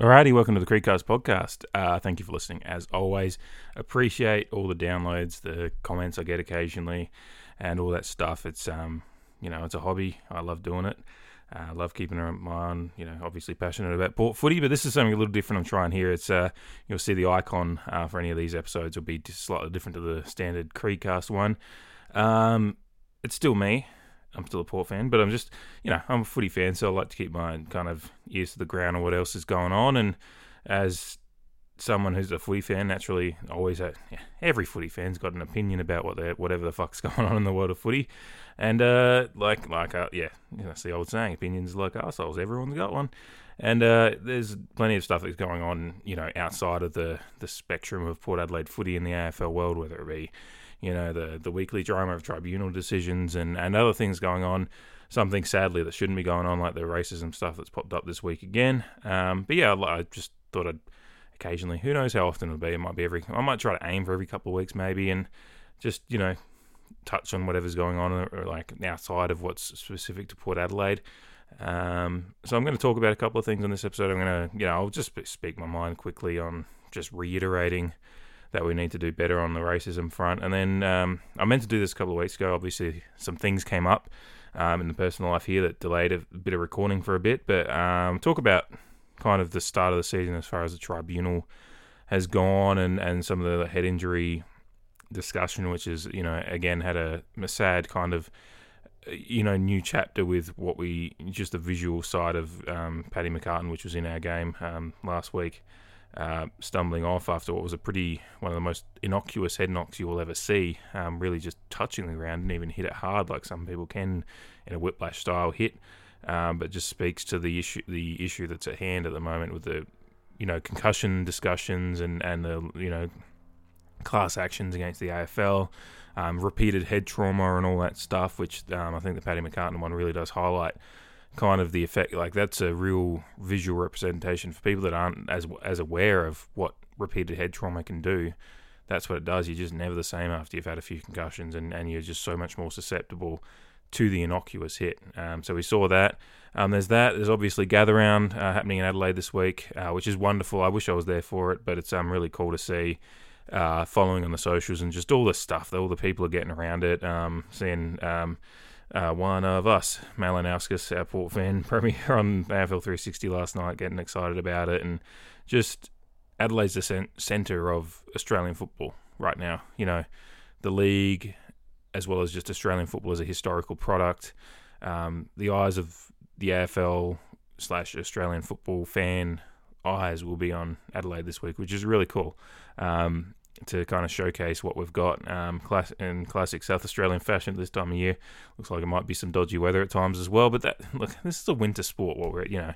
Alrighty, welcome to the Creekcast podcast. Uh, thank you for listening. As always, appreciate all the downloads, the comments I get occasionally, and all that stuff. It's um, you know, it's a hobby. I love doing it. Uh, I love keeping eye on. You know, obviously passionate about port footy, but this is something a little different. I'm trying here. It's uh, you'll see the icon uh, for any of these episodes will be slightly different to the standard Creekcast one. Um, it's still me. I'm still a Port fan, but I'm just, you know, I'm a footy fan, so I like to keep my kind of ears to the ground on what else is going on. And as someone who's a footy fan, naturally, always yeah, every footy fan's got an opinion about what they whatever the fuck's going on in the world of footy. And uh, like, like, uh, yeah, that's the old saying: opinions like assholes. Everyone's got one. And uh, there's plenty of stuff that's going on, you know, outside of the the spectrum of Port Adelaide footy in the AFL world, whether it be you know, the, the weekly drama of tribunal decisions and, and other things going on. Something sadly that shouldn't be going on, like the racism stuff that's popped up this week again. Um, but yeah, I just thought I'd occasionally, who knows how often it'll be. It might be every, I might try to aim for every couple of weeks maybe and just, you know, touch on whatever's going on or, like outside of what's specific to Port Adelaide. Um, so I'm going to talk about a couple of things on this episode. I'm going to, you know, I'll just speak my mind quickly on just reiterating that we need to do better on the racism front. And then um, I meant to do this a couple of weeks ago. Obviously, some things came up um, in the personal life here that delayed a bit of recording for a bit. But um, talk about kind of the start of the season as far as the tribunal has gone and, and some of the head injury discussion, which is, you know, again, had a, a sad kind of you know, new chapter with what we just the visual side of um, Paddy McCartin, which was in our game um, last week uh, stumbling off after what was a pretty one of the most innocuous head knocks you will ever see. Um, really just touching the ground, and even hit it hard like some people can in a whiplash style hit. Um, but just speaks to the issue the issue that's at hand at the moment with the you know concussion discussions and and the you know class actions against the AFL. Um, repeated head trauma and all that stuff, which um, I think the Paddy McCartin one really does highlight kind of the effect. Like that's a real visual representation for people that aren't as as aware of what repeated head trauma can do. That's what it does. You're just never the same after you've had a few concussions, and, and you're just so much more susceptible to the innocuous hit. Um, so we saw that. Um, there's that. There's obviously gather round uh, happening in Adelaide this week, uh, which is wonderful. I wish I was there for it, but it's um really cool to see. Uh, following on the socials and just all the stuff that all the people are getting around it. Um, seeing um, uh, one of us, Malinauskas, our Port fan, premier on AFL 360 last night, getting excited about it, and just Adelaide's the centre of Australian football right now. You know, the league, as well as just Australian football as a historical product. Um, the eyes of the AFL slash Australian football fan eyes will be on Adelaide this week, which is really cool. Um, to kind of showcase what we've got um, class- in classic South Australian fashion this time of year. Looks like it might be some dodgy weather at times as well, but that look, this is a winter sport. What we're you know,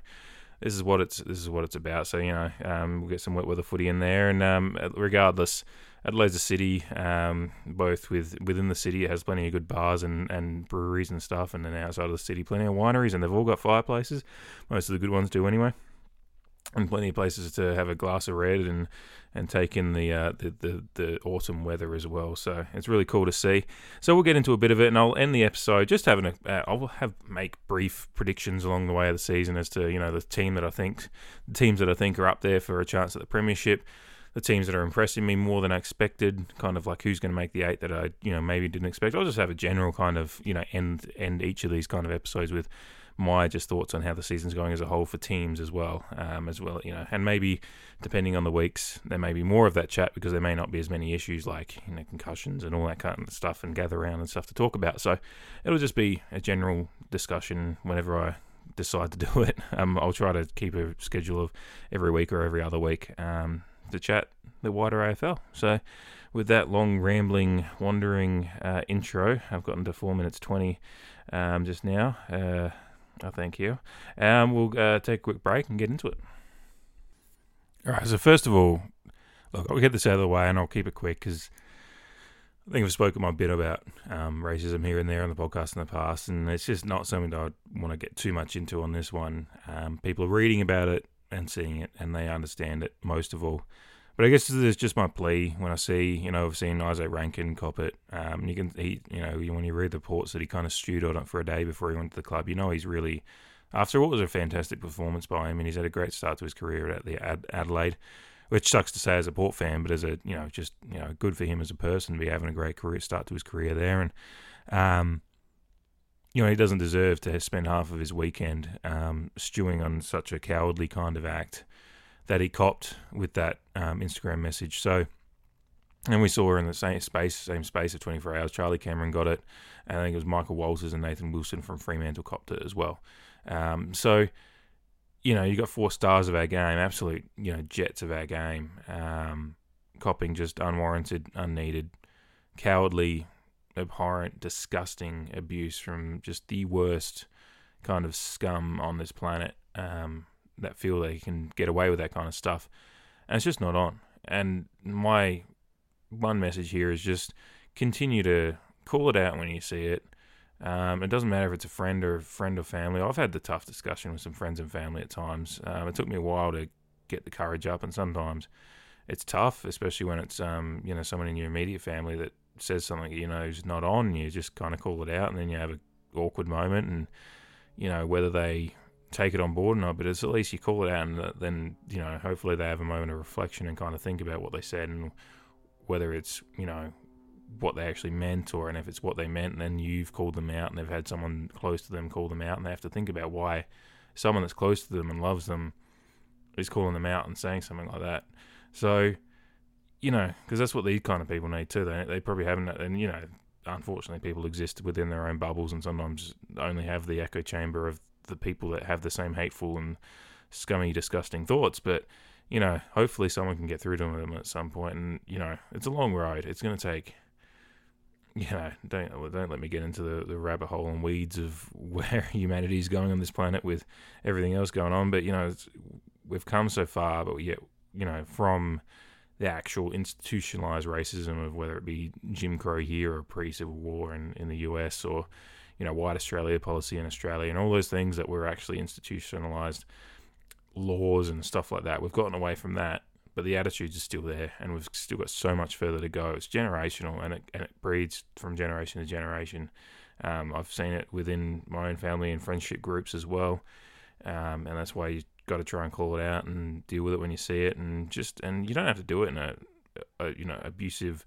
this is what it's this is what it's about. So you know, um, we'll get some wet weather footy in there, and um, regardless, Adelaide's a city. Um, both with within the city, it has plenty of good bars and, and breweries and stuff, and then outside of the city, plenty of wineries, and they've all got fireplaces. Most of the good ones do anyway and plenty of places to have a glass of red and and take in the, uh, the, the the autumn weather as well. So it's really cool to see. So we'll get into a bit of it, and I'll end the episode just having a. Uh, I'll have make brief predictions along the way of the season as to you know the team that I think the teams that I think are up there for a chance at the premiership. The teams that are impressing me more than I expected, kind of like who's going to make the eight that I, you know, maybe didn't expect. I'll just have a general kind of, you know, end end each of these kind of episodes with my just thoughts on how the season's going as a whole for teams as well, um, as well, you know, and maybe depending on the weeks, there may be more of that chat because there may not be as many issues like you know concussions and all that kind of stuff and gather around and stuff to talk about. So it'll just be a general discussion whenever I decide to do it. Um, I'll try to keep a schedule of every week or every other week um, to chat the wider AFL. So with that long rambling wandering uh, intro, I've gotten to four minutes twenty um, just now. Uh, Oh, thank you. Um, we'll uh, take a quick break and get into it. All right. So first of all, look, I'll get this out of the way, and I'll keep it quick because I think I've spoken my bit about um, racism here and there on the podcast in the past, and it's just not something that I want to get too much into on this one. Um, people are reading about it and seeing it, and they understand it most of all. But I guess this is just my plea when I see, you know, I've seen Izak Rankine cop it. Um, you can, he, you know, when you read the reports that he kind of stewed on it for a day before he went to the club, you know, he's really after what was a fantastic performance by him, and he's had a great start to his career at the Ad- Adelaide, which sucks to say as a Port fan, but as a you know just you know good for him as a person to be having a great career start to his career there, and um, you know he doesn't deserve to spend half of his weekend um, stewing on such a cowardly kind of act that he copped with that um, Instagram message. So. And we saw her in the same space, same space of 24 hours, Charlie Cameron got it, and I think it was Michael Walters and Nathan Wilson from Fremantle copped it as well. Um, so, you know, you got four stars of our game, absolute, you know, jets of our game, um, copping just unwarranted, unneeded, cowardly, abhorrent, disgusting abuse from just the worst kind of scum on this planet um, that feel they can get away with that kind of stuff. And it's just not on. And my one message here is just continue to call it out when you see it. Um, it doesn't matter if it's a friend or a friend or family. I've had the tough discussion with some friends and family at times. Um, it took me a while to get the courage up, and sometimes it's tough, especially when it's um, you know someone in your immediate family that says something you know is not on. You just kind of call it out, and then you have an awkward moment, and you know whether they take it on board or not. But it's at least you call it out, and then you know hopefully they have a moment of reflection and kind of think about what they said and whether it's you know what they actually meant, or and if it's what they meant, then you've called them out, and they've had someone close to them call them out, and they have to think about why someone that's close to them and loves them is calling them out and saying something like that. So, you know, because that's what these kind of people need too. They they probably haven't, and you know, unfortunately, people exist within their own bubbles, and sometimes only have the echo chamber of the people that have the same hateful and scummy, disgusting thoughts. But you know, hopefully, someone can get through to them at some point. and you know, it's a long road. It's going to take you know, don't don't let me get into the, the rabbit hole and weeds of where humanity is going on this planet with everything else going on. But you know, we've come so far, but yet you know, from the actual institutionalized racism of whether it be Jim Crow here or pre-Civil War in, in the US or you know white Australia policy in Australia and all those things that were actually institutionalized laws and stuff like that. We've gotten away from that but the attitudes are still there, and we've still got so much further to go. It's generational, and it and it breeds from generation to generation. Um, I've seen it within my own family and friendship groups as well, um, and that's why you've got to try and call it out and deal with it when you see it, and just and you don't have to do it in a, a you know abusive,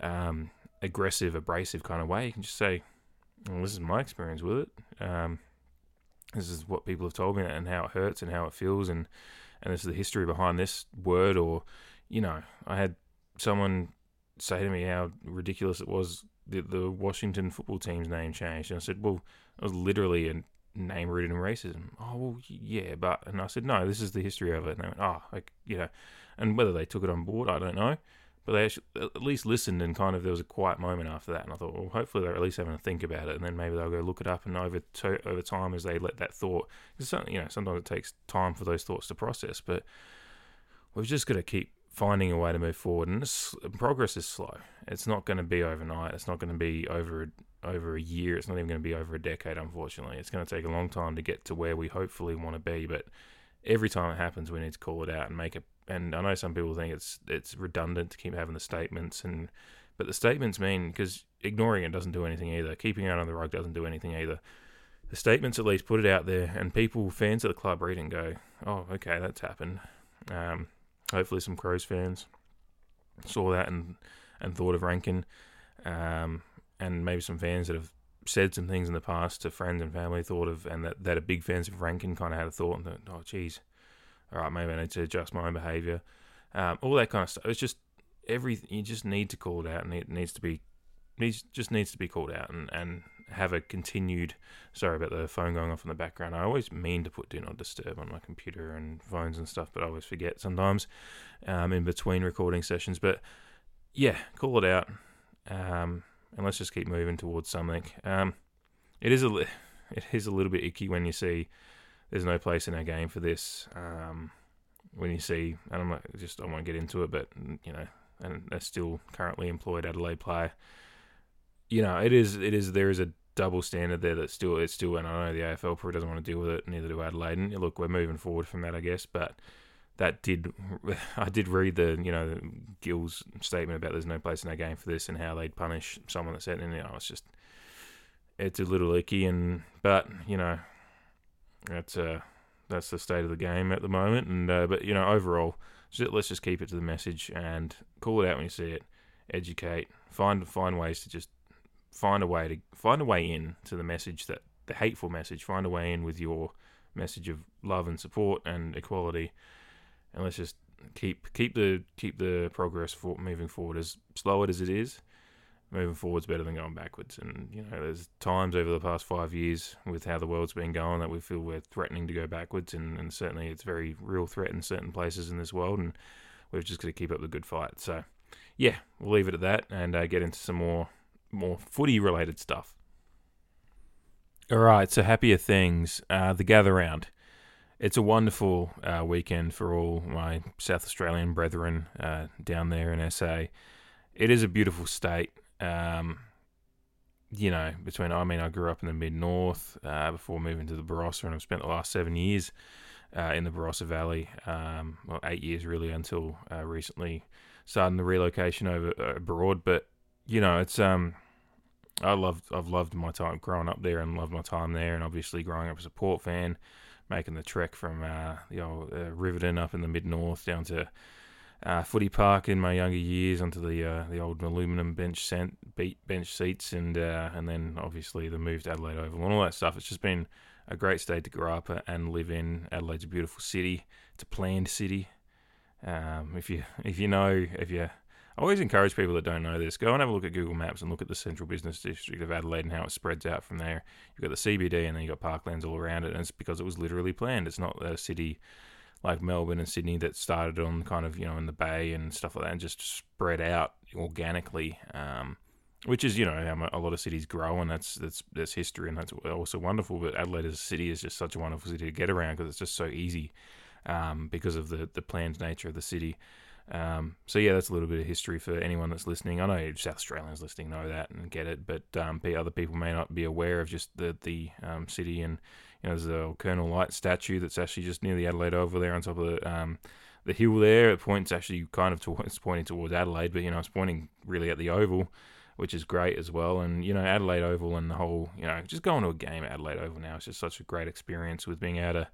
um, aggressive, abrasive kind of way. You can just say, well, "This is my experience with it. Um, this is what people have told me, and how it hurts, and how it feels, and." and this is the history behind this word, or you know, I had someone say to me how ridiculous it was that the Washington football team's name changed, and I said, well, it was literally a name rooted in racism. Oh well, yeah, but and I said, no, this is the history of it. And they went, oh, like you know, and whether they took it on board, I don't know. But they actually at least listened and kind of there was a quiet moment after that, and I thought, well, hopefully they're at least having to think about it, and then maybe they'll go look it up, and over over time as they let that thought, because you know sometimes it takes time for those thoughts to process, but we've just got to keep finding a way to move forward, and this, progress is slow. It's not going to be overnight. It's not going to be over over a year. It's not even going to be over a decade. Unfortunately, it's going to take a long time to get to where we hopefully want to be, but every time it happens, we need to call it out and make it and I know some people think it's it's redundant to keep having the statements and but the statements mean because ignoring it doesn't do anything either. Keeping it under the rug doesn't do anything either. The statements at least put it out there, and people, fans of the club, read and go, "Oh, okay, that's happened." Um, hopefully, some Crows fans saw that and and thought of Rankine, um, and maybe some fans that have said some things in the past to friends and family thought of, and that, that are big fans of Rankine kind of had a thought and thought, "Oh, geez, all right, maybe I need to adjust my own behaviour, um, all that kind of stuff. It's just everything. You just need to call it out, and it needs to be needs just needs to be called out, and and have a continued. Sorry about the phone going off in the background. I always mean to put do not disturb on my computer and phones and stuff, but I always forget sometimes um, in between recording sessions. But yeah, call it out, um, and let's just keep moving towards something. Um, it is a it is a little bit icky when you see there's no place in our game for this. Um, when you see, and I'm not, just I won't get into it, but you know, and a still currently employed Adelaide player. You know, it is it is there is a double standard there that still it's still, and I know the AFL probably doesn't want to deal with it, neither do Adelaide. And look, we're moving forward from that, I guess, but that did I did read the you know Gill's statement about there's no place in our game for this and how they'd punish someone that said, and you know, it's just it's a little icky, and but you know that's uh, that's the state of the game at the moment. And uh, but you know, overall, let's just keep it to the message and call it out when you see it. Educate, find find ways to just find a way to find a way in to the message that the hateful message. Find a way in with your message of love and support and equality, and let's just keep keep the keep the progress for moving forward as slow it as it is moving forward's better than going backwards. And you know, there's times over the past five years with how the world's been going that we feel we're threatening to go backwards, and, and certainly it's very real threat in certain places in this world, and we've just got to keep up the good fight. So, yeah, we'll leave it at that and uh, get into some more more footy related stuff. All right, so happier things. Uh, the gather round. It's a wonderful uh, weekend for all my South Australian brethren uh, down there in SA. It is a beautiful state. Um, you know, between I mean, I grew up in the mid north uh, before moving to the Barossa, and I've spent the last seven years uh, in the Barossa Valley. Um, well, eight years really until uh, recently, starting the relocation over uh, abroad. But you know, it's um, I loved I've loved my time growing up there and loved my time there, and obviously growing up as a Port fan, making the trek from uh, the old uh, Riverton up in the mid north down to uh, footy park in my younger years onto the uh, the old aluminum bench sent, bench seats and uh, and then obviously the move to Adelaide Oval and all that stuff. It's just been a great state to grow up and live in. Adelaide's a beautiful city. It's a planned city. Um, if you if you know if you I always encourage people that don't know this go and have a look at Google Maps and look at the central business district of Adelaide and how it spreads out from there. You've got the CBD and then you've got parklands all around it, and it's because it was literally planned. It's not a city like Melbourne and Sydney that started on kind of you know in the bay and stuff like that, and just spread out organically. Um, which is you know a lot of cities grow, and that's that's that's history, and that's also wonderful. But Adelaide as a city is just such a wonderful city to get around because it's just so easy um, because of the the planned nature of the city. Um, so yeah, that's a little bit of history for anyone that's listening. I know South Australians listening know that and get it, but um, other people may not be aware of just the the um, city and you know, there's a Colonel Light statue that's actually just near the Adelaide Oval there on top of the um, the hill there. It points actually kind of towards pointing towards Adelaide, but you know it's pointing really at the Oval, which is great as well. And you know Adelaide Oval and the whole you know just going to a game at Adelaide Oval now is just such a great experience with being able to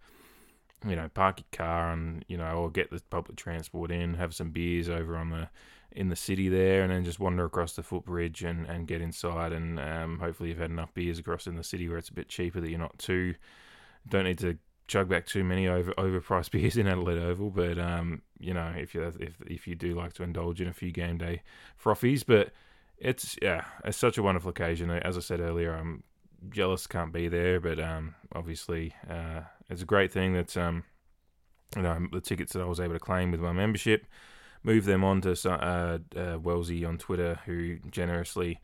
you know park your car and you know or get the public transport in, have some beers over on the in the city there, and then just wander across the footbridge and, and get inside. And um, hopefully, you've had enough beers across in the city where it's a bit cheaper that you're not too don't need to chug back too many over overpriced beers in Adelaide Oval. But um, you know, if you if if you do like to indulge in a few game day frothies, but it's yeah, it's such a wonderful occasion. As I said earlier, I'm jealous can't be there, but um, obviously uh, it's a great thing that um, you know, the tickets that I was able to claim with my membership move them on to uh, uh, Wellesley on Twitter, who generously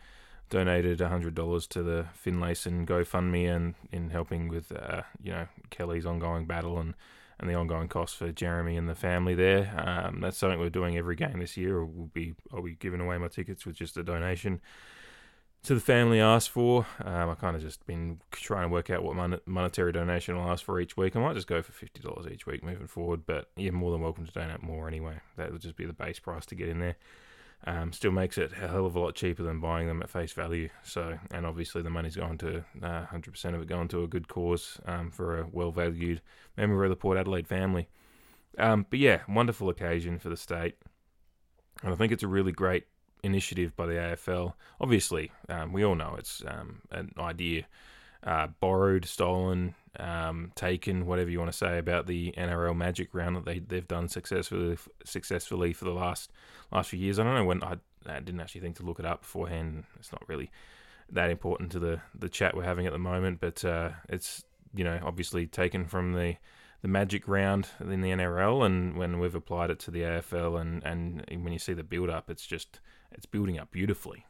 donated $100 to the Finlayson GoFundMe and in helping with, uh, you know, Kelly's ongoing battle and, and the ongoing costs for Jeremy and the family there. Um, that's something we're doing every game this year. We'll be, I'll be giving away my tickets with just a donation to the family asked for. Um, I kind of just been trying to work out what mon- monetary donation I'll ask for each week. I might just go for fifty dollars each week moving forward, but you're more than welcome to donate more anyway. That would just be the base price to get in there. Um, still makes it a hell of a lot cheaper than buying them at face value. So, and obviously the money's going to uh, 100% of it going to a good cause um, for a well valued member of the Port Adelaide family. Um, but yeah, wonderful occasion for the state. And I think it's a really great initiative by the AFL. Obviously, um, we all know it's um, an idea uh, borrowed, stolen, um, taken, whatever you want to say about the NRL Magic round that they they've done successfully successfully for the last last few years. I don't know when I, I didn't actually think to look it up beforehand. It's not really that important to the the chat we're having at the moment, but uh, it's you know obviously taken from the the magic round in the NRL, and when we've applied it to the AFL, and and when you see the build up, it's just it's building up beautifully.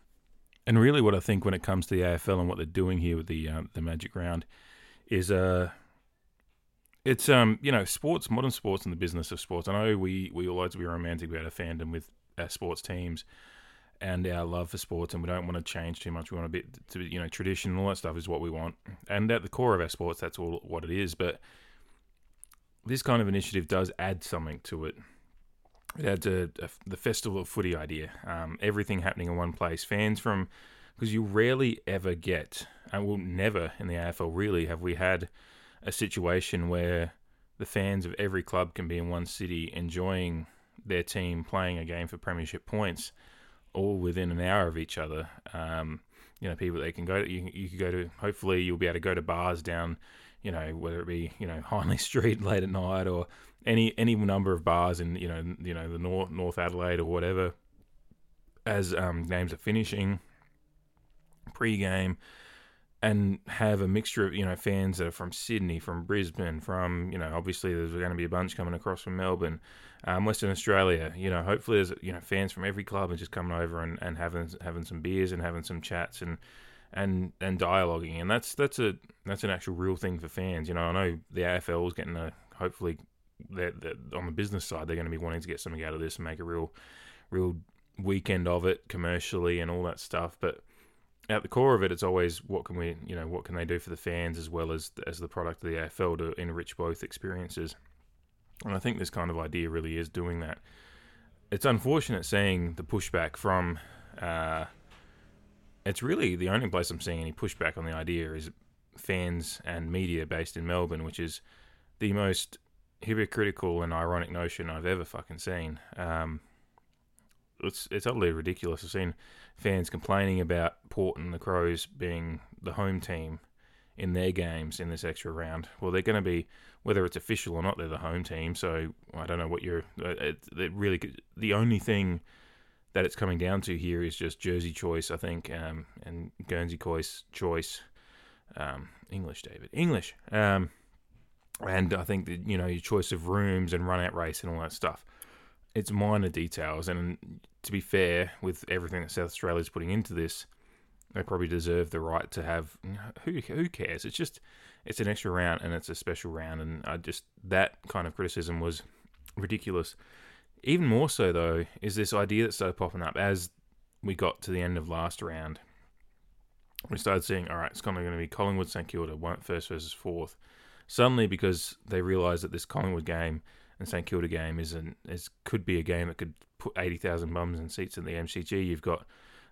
And really, what I think when it comes to the AFL and what they're doing here with the um, the Magic Round is uh it's um you know sports, modern sports, and the business of sports. I know we we all like to be romantic about our fandom with our sports teams and our love for sports, and we don't want to change too much. We want a bit to you know tradition and all that stuff is what we want, and at the core of our sports, that's all what it is. But this kind of initiative does add something to it adds a, a, the festival of footy idea. Um, everything happening in one place. Fans from because you rarely ever get, and will never in the AFL really have we had a situation where the fans of every club can be in one city enjoying their team playing a game for premiership points, all within an hour of each other. Um, you know, people they can go. To, you you could go to. Hopefully, you'll be able to go to bars down. You know, whether it be you know Hindley Street late at night or any any number of bars in you know you know the North North Adelaide or whatever. As um, games are finishing, pre-game, and have a mixture of you know fans that are from Sydney, from Brisbane, from you know obviously there's going to be a bunch coming across from Melbourne, um, Western Australia. You know hopefully there's you know fans from every club and just coming over and, and having having some beers and having some chats and and and dialoguing and that's that's a that's an actual real thing for fans. You know I know the AFL is getting a hopefully they're, on the business side they're going to be wanting to get something out of this and make a real real weekend of it commercially and all that stuff, but at the core of it, it's always what can we, you know, what can they do for the fans as well as as the product of the AFL to enrich both experiences. And I think this kind of idea really is doing that. It's unfortunate seeing the pushback from. Uh, it's really the only place I'm seeing any pushback on the idea is fans and media based in Melbourne, which is the most hypocritical and ironic notion I've ever fucking seen. Um, it's it's utterly ridiculous. I've seen fans complaining about Port and the Crows being the home team in their games in this extra round. Well, they're going to be whether it's official or not. They're the home team, so I don't know what you're. Uh, it, it really the only thing that it's coming down to here is just jersey choice, I think, um, and Guernsey choice choice. Um, English, David, English. Um, and I think that you know your choice of rooms and run out race and all that stuff it's minor details. And to be fair, with everything that South Australia is putting into this, they probably deserve the right to have. Who who cares? It's just it's an extra round and it's a special round, and I just that kind of criticism was ridiculous. Even more so though is this idea that started popping up as we got to the end of last round. We started seeing, all right, it's kind of going to be Collingwood St Kilda, first versus fourth. Suddenly, because they realised that this Collingwood game and St Kilda game is an is could be a game that could put eighty thousand bums in seats in the MCG. You've got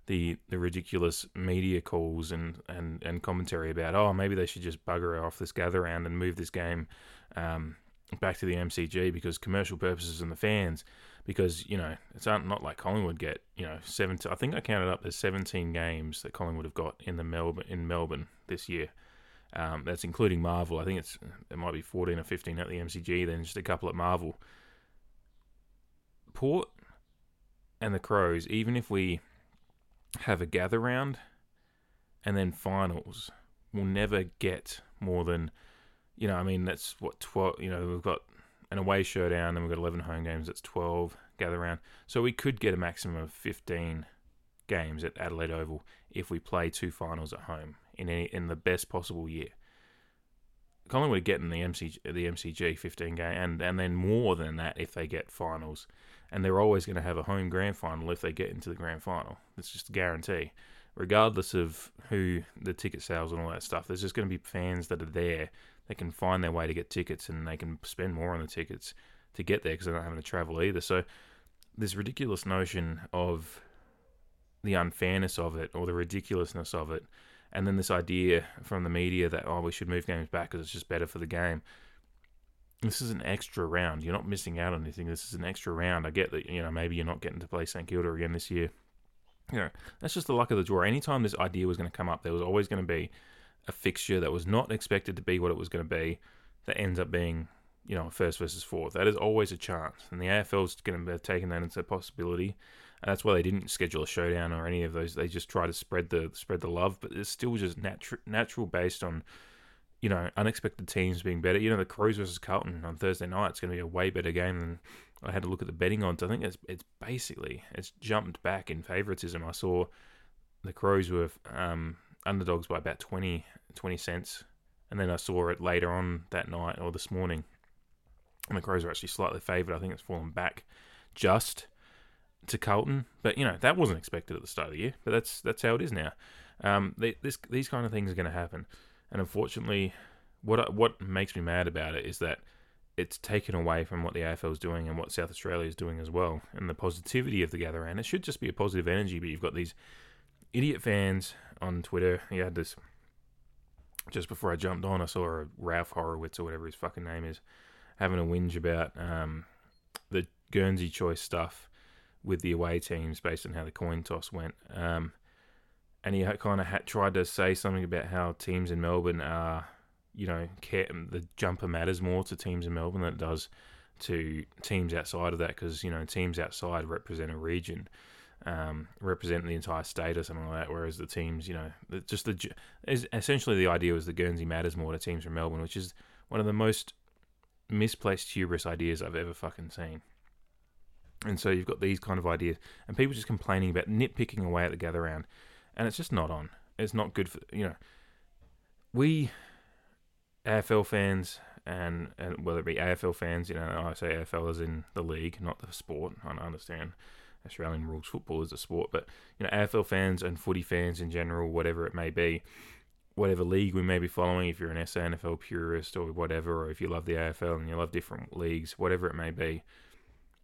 the the ridiculous media calls and, and, and commentary about oh maybe they should just bugger off this gather round and move this game um, back to the MCG because commercial purposes and the fans because you know it's not like Collingwood get you know seven I think I counted up there's 17 games that Collingwood have got in the Melbourne in Melbourne this year um, that's including Marvel. I think it's it might be 14 or 15 at the MCG, then just a couple at Marvel. Port and the Crows, even if we have a gather round and then finals, we'll never get more than, you know, I mean, that's what, 12, you know, we've got an away showdown and we've got 11 home games, that's 12 gather round. So we could get a maximum of 15 games at Adelaide Oval if we play two finals at home in any, in the best possible year. Collingwood get in the MCG, the MCG 15 game, and and then more than that if they get finals, and they're always going to have a home grand final if they get into the grand final. It's just a guarantee, regardless of who the ticket sales and all that stuff. There's just going to be fans that are there. They can find their way to get tickets, and they can spend more on the tickets to get there because they're not having to travel either. So this ridiculous notion of the unfairness of it or the ridiculousness of it and then this idea from the media that oh we should move games back because it's just better for the game. This is an extra round. You're not missing out on anything. This is an extra round. I get that you know maybe you're not getting to play St Kilda again this year. You know that's just the luck of the draw. Anytime this idea was going to come up, there was always going to be a fixture that was not expected to be what it was going to be that ends up being you know first versus fourth. That is always a chance, and the AFL is going to be taking that into a possibility that's why they didn't schedule a showdown or any of those. They just try to spread the spread the love, but it's still just natural natural based on you know unexpected teams being better. You know the Crows versus Carlton on Thursday night. It's going to be a way better game than I had to look at the betting odds. I think it's it's basically it's jumped back in favoritism. I saw the Crows were um, underdogs by about 20, 20 cents, and then I saw it later on that night or this morning, and the Crows are actually slightly favoured. I think it's fallen back just to Carlton, but you know that wasn't expected at the start of the year. But that's that's how it is now. Um, they, this these kind of things are going to happen, and unfortunately, what what makes me mad about it is that it's taken away from what the AFL is doing and what South Australia is doing as well, and the positivity of the gather round. It should just be a positive energy, but you've got these idiot fans on Twitter. You had this just before I jumped on, I saw a Ralph Horowitz or whatever his fucking name is having a whinge about um, the Guernsey choice stuff with the away teams based on how the coin toss went. Um, and he kind of had tried to say something about how teams in Melbourne are, you know, care, the jumper matters more to teams in Melbourne than it does to teams outside of that because you know teams outside represent a region, um, represent the entire state or something like that. Whereas the teams, you know, just the essentially the idea was the Guernsey matters more to teams from Melbourne, which is one of the most misplaced hubris ideas I've ever fucking seen. And so you've got these kind of ideas, and people just complaining about nitpicking away at the gather round, and it's just not on. It's not good for you know. We AFL fans and and whether it be AFL fans, you know, I say AFL as in the league, not the sport. I understand Australian rules football is a sport, but you know, AFL fans and footy fans in general, whatever it may be, whatever league we may be following, if you're an SANFL purist or whatever, or if you love the AFL and you love different leagues, whatever it may be,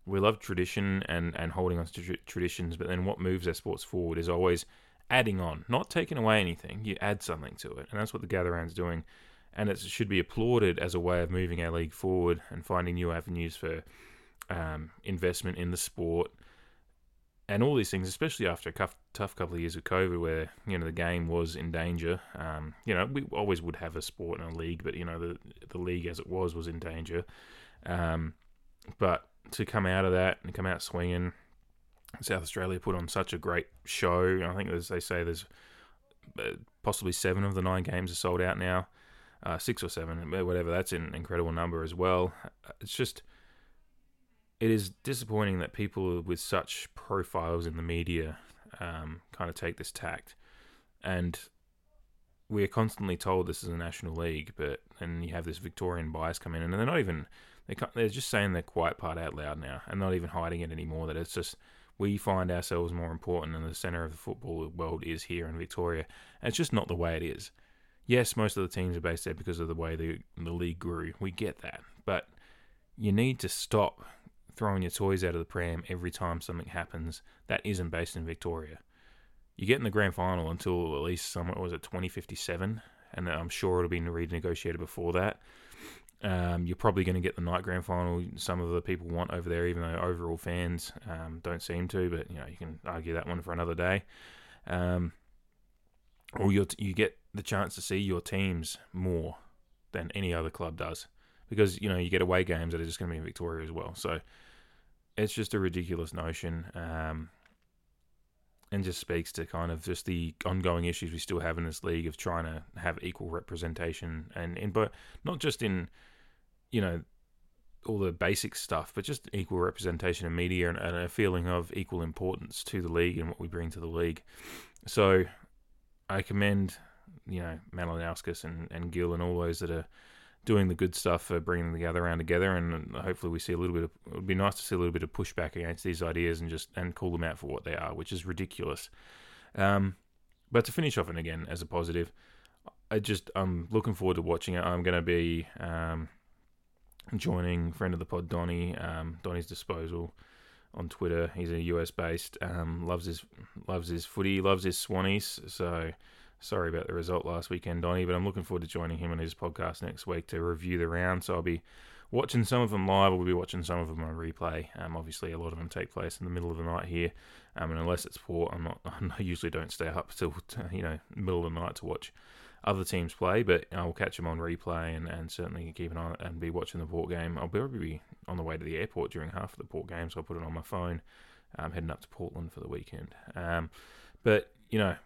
we love tradition and, and holding on to traditions, but then what moves our sports forward is always adding on, not taking away anything. You add something to it, and that's what the Gather Round's doing and it should be applauded as a way of moving our league forward and finding new avenues for um, investment in the sport and all these things, especially after a tough, tough couple of years of COVID, where you know the game was in danger. Um, you know, we always would have a sport and a league, but you know the the league as it was was in danger. Um, but to come out of that and come out swinging, South Australia put on such a great show. I think as they say, there's uh, possibly seven of the nine games are sold out now uh, six or seven, whatever. That's an incredible number as well. It's just, it is disappointing that people with such profiles in the media um, kind of take this tact, and we are constantly told this is a national league, but then you have this Victorian bias come in, and they're not even they they're just saying their quiet part out loud now, and not even hiding it anymore. That it's just we find ourselves more important, and the center of the football world is here in Victoria. And it's just not the way it is yes, most of the teams are based there because of the way the, the league grew. We get that. But you need to stop throwing your toys out of the pram every time something happens that isn't based in Victoria. You get in the grand final until at least somewhere was it 2057, and I'm sure it'll be renegotiated before that. Um, you're probably going to get the night grand final. Some of the people want over there, even though overall fans um, don't seem to. But you know, you can argue that one for another day. Um, or you you get the chance to see your teams more than any other club does because you know you get away games that are just going to be in Victoria as well. So it's just a ridiculous notion, um, and just speaks to kind of just the ongoing issues we still have in this league of trying to have equal representation and in but not just in you know all the basic stuff, but just equal representation in media and, and a feeling of equal importance to the league and what we bring to the league. So I commend you know Malinauskas and and Gill and all those that are doing the good stuff for bringing the other around together, and hopefully we see a little bit of. It would be nice to see a little bit of pushback against these ideas and just and call them out for what they are, which is ridiculous. Um, but to finish off and again as a positive, I just I'm looking forward to watching it. I'm going to be um, joining friend of the pod Donny, um, Donny's disposal on Twitter. He's a US based, um, loves his loves his footy, loves his Swannies. So sorry about the result last weekend, Donny, but I'm looking forward to joining him on his podcast next week to review the round. So I'll be watching some of them live. I'll be watching some of them on replay. Um, obviously, a lot of them take place in the middle of the night here, um, and unless it's Port, I'm not. I usually don't stay up till you know middle of the night to watch other teams play, but I'll catch them on replay and, and certainly keep an eye and be watching the Port game. I'll probably be on the way to the airport during half of the Port game, so I'll put it on my phone. I'm heading up to Portland for the weekend. Um, but you know,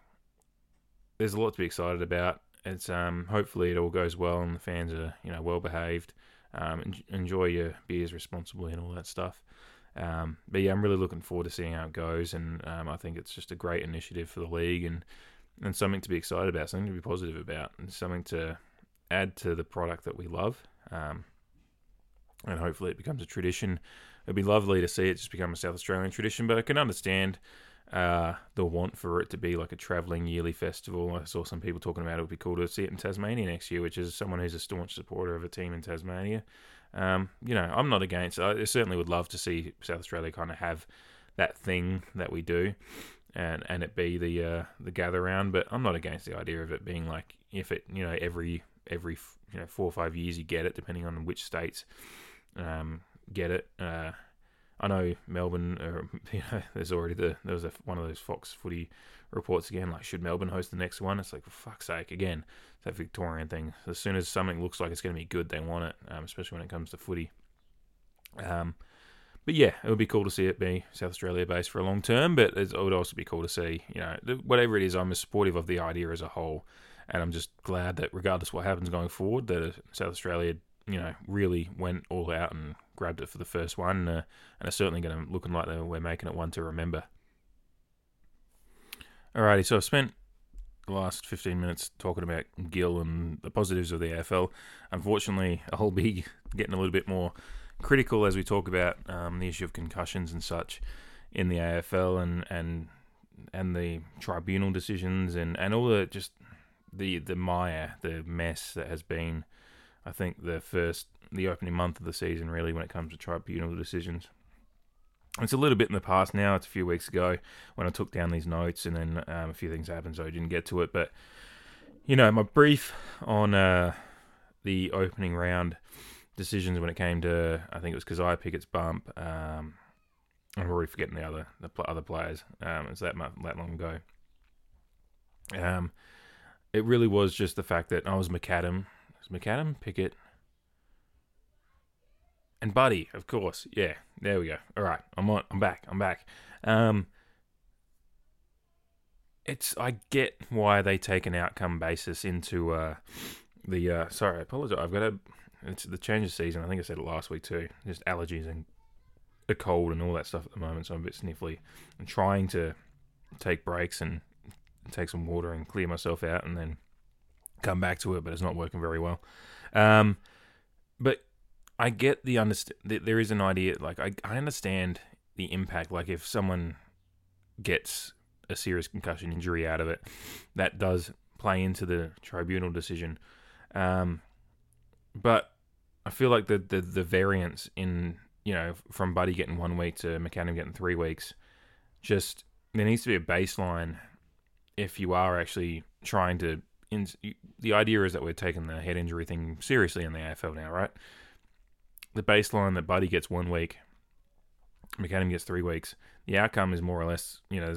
there's a lot to be excited about. It's um, hopefully it all goes well and the fans are you know well behaved. Um, enjoy your beers responsibly and all that stuff. Um, but yeah, I'm really looking forward to seeing how it goes, and um, I think it's just a great initiative for the league and and something to be excited about, something to be positive about, and something to add to the product that we love. Um, and hopefully it becomes a tradition. It'd be lovely to see it just become a South Australian tradition, but I can understand uh, the want for it to be like a travelling yearly festival. I saw some people talking about it would be cool to see it in Tasmania next year, which is someone who's a staunch supporter of a team in Tasmania. Um, you know, I'm not against. I certainly would love to see South Australia kind of have that thing that we do, and and it be the uh, the gather round. But I'm not against the idea of it being like if it you know every every you know four or five years you get it, depending on which states um, get it. Uh, I know Melbourne, uh, you know, there's already the there was a, one of those Fox Footy reports again. Like, should Melbourne host the next one? It's like, for fuck's sake, again, that Victorian thing. As soon as something looks like it's going to be good, they want it, um, especially when it comes to footy. Um, but yeah, it would be cool to see it be South Australia based for a long term. But it would also be cool to see, you know, whatever it is, I'm as supportive of the idea as a whole, and I'm just glad that regardless what happens going forward, that South Australia, you know, really went all out and grabbed it for the first one, uh, and are certainly going to looking like we're making it one to remember. Alrighty, so I've spent the last 15 minutes talking about Gill and the positives of the AFL. Unfortunately, I'll be getting a little bit more critical as we talk about um, the issue of concussions and such in the AFL and and and the tribunal decisions and, and all the just the the mire, the mess that has been, I think the first the opening month of the season really when it comes to tribunal decisions. It's a little bit in the past now. It's a few weeks ago when I took down these notes, and then um, a few things happened, so I didn't get to it. But you know, my brief on uh, the opening round decisions when it came to I think it was Kysaiah Pickett's bump. Um, I'm already forgetting the other the other players. Um, it's that that long ago. Um, it really was just the fact that I was McAdam, was McAdam Pickett, and Buddy, of course. Yeah, there we go. All right, I'm on. I'm back. I'm back. Um, it's I get why they take an outcome basis into uh, the. Uh, sorry, I apologize. I've got a. It's the change of season. I think I said it last week too. Just allergies and a cold and all that stuff at the moment, so I'm a bit sniffly. I'm trying to take breaks and take some water and clear myself out, and then come back to it, but it's not working very well. Um, but I get the understand. There is an idea. Like I, I understand the impact. Like if someone gets a serious concussion injury out of it, that does play into the tribunal decision. Um, but I feel like the, the the variance in you know from Buddy getting one week to McAdam getting three weeks, just there needs to be a baseline if you are actually trying to. In, the idea is that we're taking the head injury thing seriously in the AFL now, right? the baseline that Buddy gets one week, McAdam gets three weeks. The outcome is more or less, you know,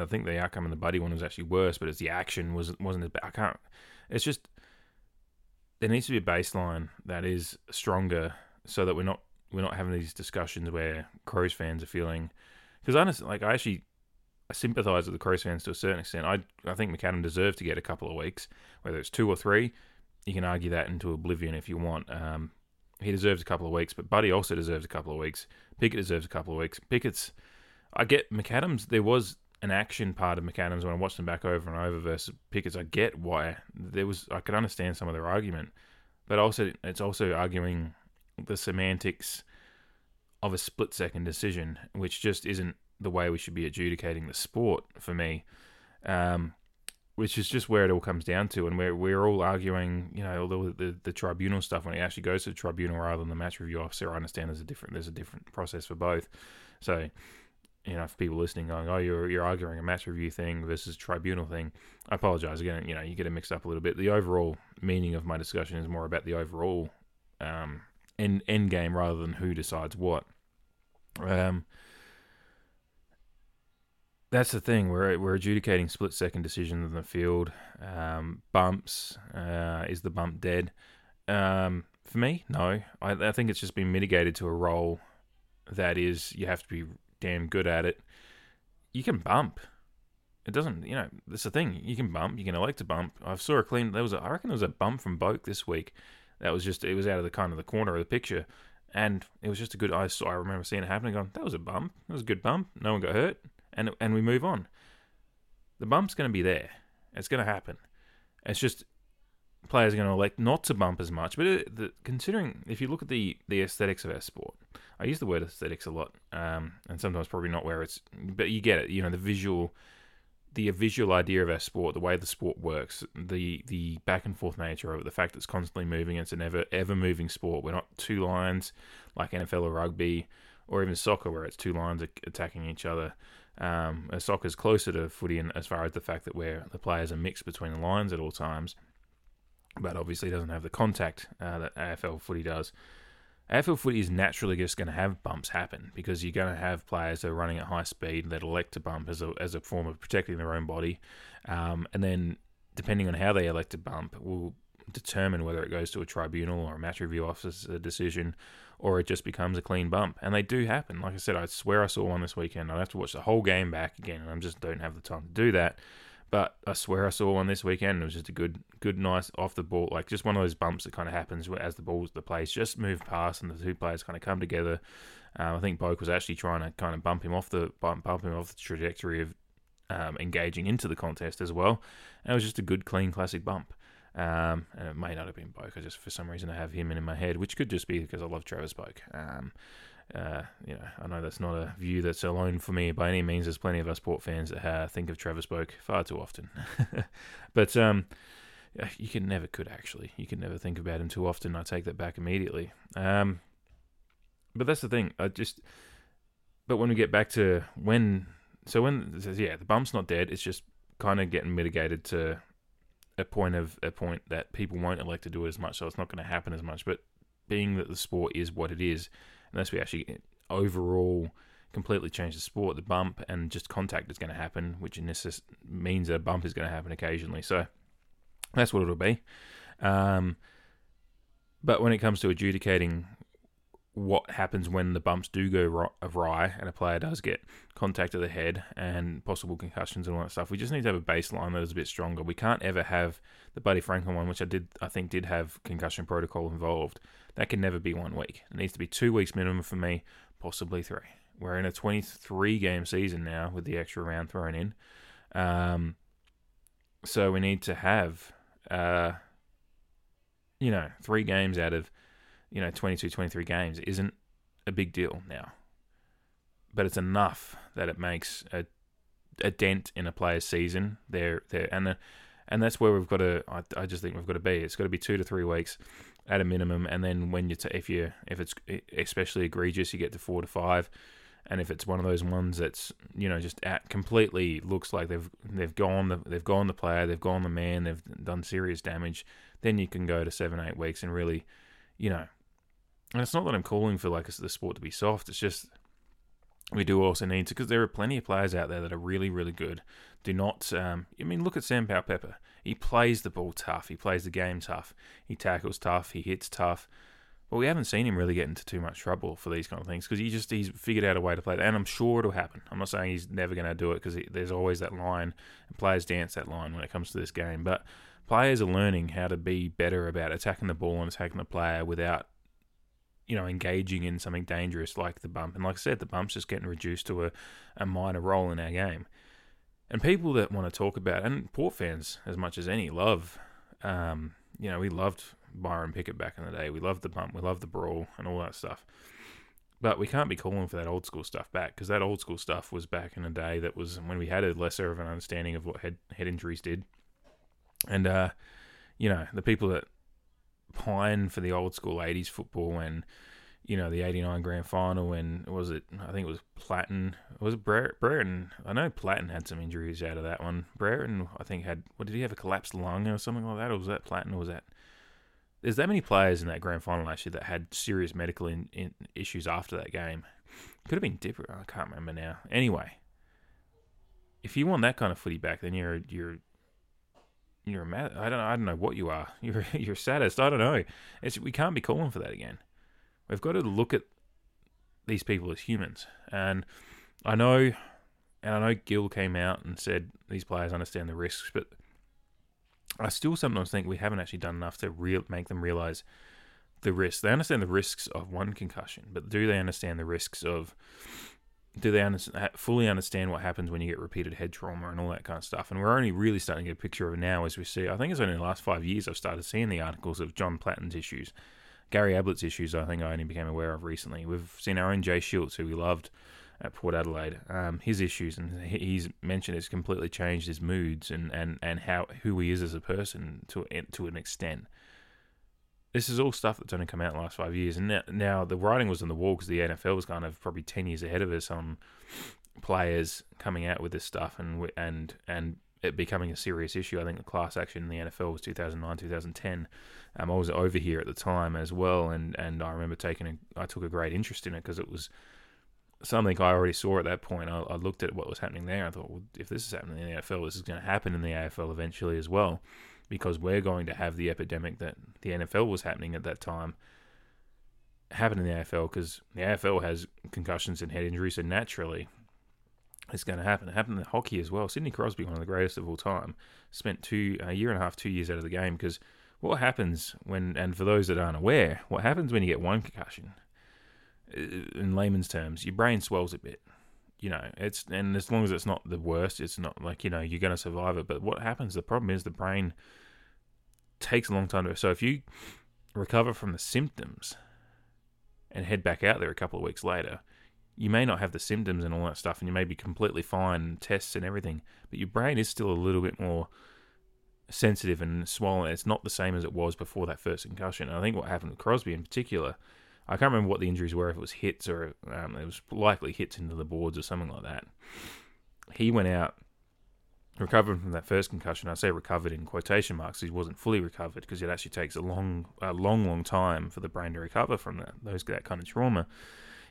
I think the outcome in the Buddy one was actually worse, but it's the action was wasn't as bad. I can't. It's just there needs to be a baseline that is stronger, so that we're not we're not having these discussions where Crows fans are feeling. Because honestly, like I actually I sympathise with the Crows fans to a certain extent. I I think McAdam deserved to get a couple of weeks, whether it's two or three. You can argue that into oblivion if you want. Um, he deserves a couple of weeks, but Buddy also deserves a couple of weeks. Pickett deserves a couple of weeks. Pickett's, I get McAdams. There was an action part of McAdams when I watched them back over and over versus Pickett's. I get why there was. I could understand some of their argument, but also it's also arguing the semantics of a split second decision, which just isn't the way we should be adjudicating the sport for me. Um, which is just where it all comes down to. And we're, we're all arguing, you know, the, the, the tribunal stuff when it actually goes to the tribunal rather than the match review officer. I understand there's a different there's a different process for both. So, you know, for people listening going, oh, you're you're arguing a match review thing versus tribunal thing. I apologize again. You know, you get it mixed up a little bit. The overall meaning of my discussion is more about the overall um, end end game rather than who decides what. Um, that's the thing. We're we're adjudicating split second decisions in the field. Um, bumps. Uh, is the bump dead? Um, for me, no. I, I think it's just been mitigated to a role that is you have to be damn good at it. You can bump. It doesn't, you know, that's the thing. You can bump. You can elect to bump. I saw a clean. There was, a, I reckon, there was a bump from Boak this week. That was just, it was out of the kind of the corner of the picture, and it was just a good. I saw. I remember seeing it happening. Going, that was a bump. That was a good bump. No one got hurt and and we move on. The bump's going to be there. It's going to happen. It's just players are going to elect not to bump as much. But it, the, considering if you look at the the aesthetics of our sport, I use the word aesthetics a lot, um, and sometimes probably not where it's, but you get it. You know the visual, the visual idea of our sport, the way the sport works, the the back and forth nature of it, the fact that it's constantly moving. It's an ever ever moving sport. We're not two lines like NFL or rugby or even soccer where it's two lines attacking each other. Um, soccer's closer to footy in, as far as the fact that where the players are mixed between the lines at all times. But obviously doesn't have the contact uh, that AFL footy does. AFL footy is naturally just going to have bumps happen because you're going to have players that are running at high speed that elect to bump as a, as a form of protecting their own body. Um, and then, depending on how they elect to bump, will determine whether it goes to a tribunal or a match review officer decision or it just becomes a clean bump. And they do happen. Like I said, I swear I saw one this weekend. I'd have to watch the whole game back again, and I just don't have the time to do that. But I swear I saw one this weekend. It was just a good, good, nice off the ball, like just one of those bumps that kind of happens as the balls, the plays just move past and the two players kind of come together. Um, I think Boak was actually trying to kind of bump him off the bump, bump him off the trajectory of um, engaging into the contest as well. And it was just a good, clean, classic bump. Um, and it may not have been Boak. I just for some reason I have him in my head, which could just be because I love Travis Boak. Um, uh, you know, I know that's not a view that's alone for me by any means. There's plenty of us sport fans that uh, think of Travis Boak far too often. but um, you can never could actually. You can never think about him too often. I take that back immediately. Um, but that's the thing. I just. But when we get back to when, so when yeah, the bump's not dead. It's just kind of getting mitigated to a point of a point that people won't elect to do it as much, so it's not going to happen as much. But being that the sport is what it is, unless we actually overall completely change the sport, the bump and just contact is going to happen, which this means that a bump is going to happen occasionally. So that's what it'll be. Um, but when it comes to adjudicating what happens when the bumps do go awry and a player does get contact to the head and possible concussions and all that stuff. We just need to have a baseline that is a bit stronger. We can't ever have the Buddy Franklin one, which I did, I think, did have concussion protocol involved. That can never be one week. It needs to be two weeks minimum for me, possibly three. We're in a 23 game season now with the extra round thrown in. Um, so we need to have, uh, you know, three games out of you know 22 23 games isn't a big deal now but it's enough that it makes a, a dent in a player's season there there and the, and that's where we've got to I, I just think we've got to be it's got to be 2 to 3 weeks at a minimum and then when you t- if you if it's especially egregious you get to 4 to 5 and if it's one of those ones that's you know just at completely looks like they've they've gone the, they've gone the player they've gone the man they've done serious damage then you can go to 7 8 weeks and really you know and it's not that I'm calling for like the sport to be soft. It's just we do also need to because there are plenty of players out there that are really really good. Do not. Um, I mean, look at Sam Powell-Pepper. He plays the ball tough. He plays the game tough. He tackles tough. He hits tough. But we haven't seen him really get into too much trouble for these kind of things because he just he's figured out a way to play that, and I'm sure it'll happen. I'm not saying he's never going to do it because there's always that line, and players dance that line when it comes to this game. But players are learning how to be better about attacking the ball and attacking the player without you know, engaging in something dangerous like the bump. And like I said, the bump's just getting reduced to a, a minor role in our game. And people that want to talk about, and Port fans as much as any, love, um, you know, we loved Byron Pickett back in the day. We loved the bump, we loved the brawl, and all that stuff. But we can't be calling for that old school stuff back because that old school stuff was back in a day that was when we had a lesser of an understanding of what head head injuries did. And uh, you know, the people that pine for the old school 80s football when you know the 89 grand final when was it I think it was Platten was it Brereton I know Platten had some injuries out of that one Brereton I think had what did he have a collapsed lung or something like that or was that Platten or was that there's that many players in that grand final actually that had serious medical in, in issues after that game could have been Dipper I can't remember now anyway if you want that kind of footy back then you're you're you're mad. I don't. I don't know what you are. You're you're saddest. I don't know. It's we can't be calling for that again. We've got to look at these people as humans. And I know, and I know Gill came out and said these players understand the risks, but I still sometimes think we haven't actually done enough to real make them realize the risks. They understand the risks of one concussion, but do they understand the risks of do they understand, fully understand what happens when you get repeated head trauma and all that kind of stuff? And we're only really starting to get a picture of it now as we see. I think it's only in the last five years I've started seeing the articles of John Platten's issues. Gary Ablett's issues, I think I only became aware of recently. We've seen our own Jay Schulz, who we loved at Port Adelaide, um, his issues, and he's mentioned it's completely changed his moods and, and, and how who he is as a person to to an extent this is all stuff that's only come out in the last five years. And now, now the writing was on the wall because the NFL was kind of probably ten years ahead of us on players coming out with this stuff and and and it becoming a serious issue. I think the class action in the NFL was 2009, 2010. Um, I was over here at the time as well, and, and I remember taking a, I took a great interest in it because it was something I already saw at that point. I, I looked at what was happening there. I thought, well, if this is happening in the NFL, this is going to happen in the AFL eventually as well, because we're going to have the epidemic that the NFL was happening at that time happen in the AFL because the AFL has concussions and head injuries, and naturally it's going to happen. It happened in hockey as well. Sidney Crosby, one of the greatest of all time, spent two a year and a half, two years out of the game because what happens when, and for those that aren't aware, what happens when you get one concussion? Uh, in layman's terms, your brain swells a bit. You know, it's and as long as it's not the worst, it's not like you know you're going to survive it. But what happens? The problem is the brain takes a long time to. So if you recover from the symptoms and head back out there a couple of weeks later, you may not have the symptoms and all that stuff, and you may be completely fine, tests and everything, but your brain is still a little bit more sensitive and swollen. It's not the same as it was before that first concussion. And I think what happened with Crosby in particular, I can't remember what the injuries were, if it was hits or um, it was likely hits into the boards or something like that. He went out recovered from that first concussion. I say recovered in quotation marks. He wasn't fully recovered because it actually takes a long, a long, long time for the brain to recover from that those that kind of trauma.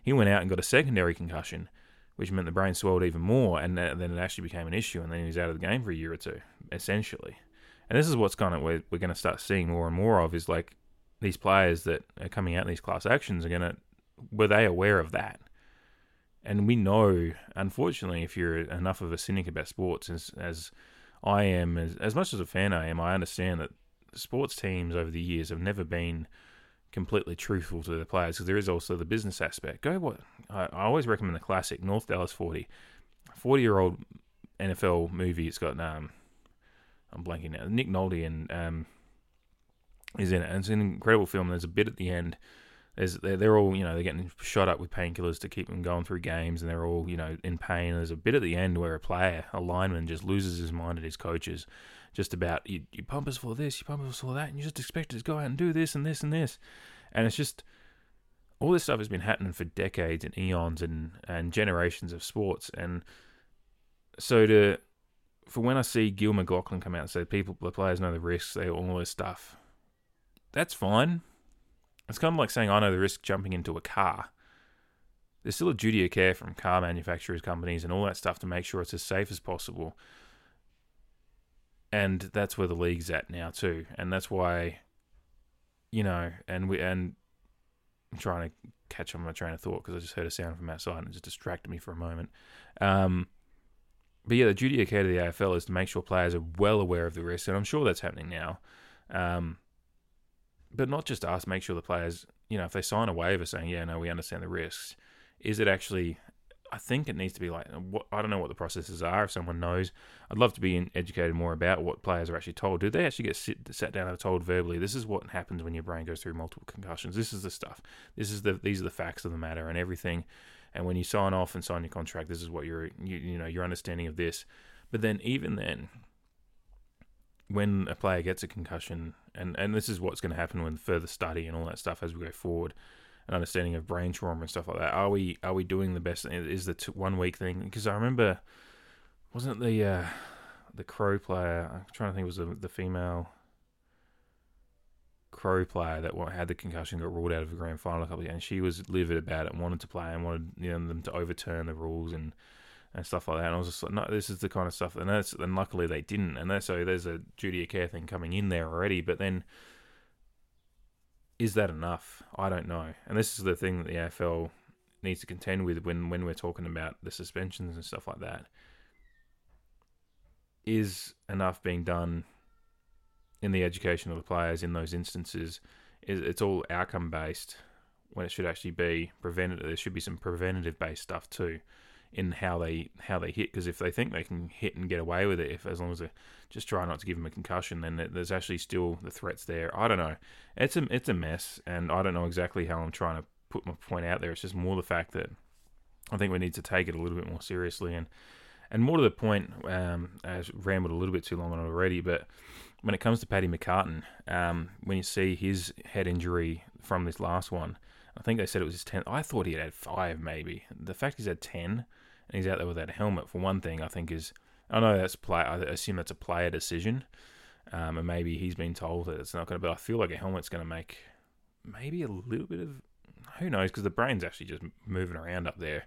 He went out and got a secondary concussion, which meant the brain swelled even more, and then it actually became an issue. And then he was out of the game for a year or two, essentially. And this is what's kind of we're, we're going to start seeing more and more of is like these players that are coming out in these class actions are going to were they aware of that? And we know, unfortunately, if you're enough of a cynic about sports as as I am, as, as much as a fan I am, I understand that sports teams over the years have never been completely truthful to the players because there is also the business aspect. Go what I, I always recommend the classic North Dallas 40, 40 year old NFL movie. It's got um, I'm blanking now. Nick Nolte and um, is in it. And it's an incredible film. There's a bit at the end. There's they're, they're all you know they're getting shot up with painkillers to keep them going through games, and they're all you know in pain. There's a bit at the end where a player, a lineman, just loses his mind at his coaches just about you, you pump us for this, you pump us for that, and you just expect us to go out and do this and this and this. And it's just all this stuff has been happening for decades and eons and, and generations of sports. And so to for when I see Gil McLachlan come out and say people the players know the risks, they all this stuff, that's fine. It's kind of like saying I know the risk jumping into a car. There's still a duty of care from car manufacturers, companies, and all that stuff to make sure it's as safe as possible and that's where the league's at now too, and that's why, you know, and we and I'm trying to catch on my train of thought because I just heard a sound from outside and it just distracted me for a moment. Um, but yeah, the duty of care to the AFL is to make sure players are well aware of the risks, and I'm sure that's happening now. Um, but not just us, make sure the players, you know, if they sign a waiver saying, yeah, no, we understand the risks, is it actually I think it needs to be like what, I don't know what the processes are. If someone knows, I'd love to be educated more about what players are actually told. Do they actually get sit, sat down and told verbally? This is what happens when your brain goes through multiple concussions. This is the stuff. This is the these are the facts of the matter and everything. And when you sign off and sign your contract, this is what your you, you know your understanding of this. But then even then, when a player gets a concussion, and and this is what's going to happen with further study and all that stuff as we go forward an understanding of brain trauma and stuff like that. Are we are we doing the best? Is the one week thing? Because I remember, wasn't the uh, the crow player? I'm trying to think. It Was the the female crow player that had the concussion got ruled out of the grand final a couple of years, and she was livid about it, wanted to play and wanted you know, them to overturn the rules and and stuff like that. And I was just like, no, this is the kind of stuff. And that's and luckily they didn't. And so there's a duty of care thing coming in there already. But then is that enough? I don't know. And this is the thing that the AFL needs to contend with when, when we're talking about the suspensions and stuff like that. Is enough being done in the education of the players in those instances? Is it's all outcome based when it should actually be preventative? There should be some preventative based stuff too in how they how they hit because if they think they can hit and get away with it, if as long as they just try not to give them a concussion, then there's actually still the threats there. I don't know. It's a it's a mess, and I don't know exactly how I'm trying to put my point out there. It's just more the fact that I think we need to take it a little bit more seriously and and more to the point. Um, I rambled a little bit too long on already, but when it comes to Paddy McCartin, um, when you see his head injury from this last one, I think they said it was his 10th. I thought he had had five, maybe. The fact he's had 10 and he's out there without a helmet, for one thing, I think is I know that's play. I assume that's a player decision, um, and maybe he's been told that it's not going to. But I feel like a helmet's going to make maybe a little bit of who knows because the brain's actually just moving around up there.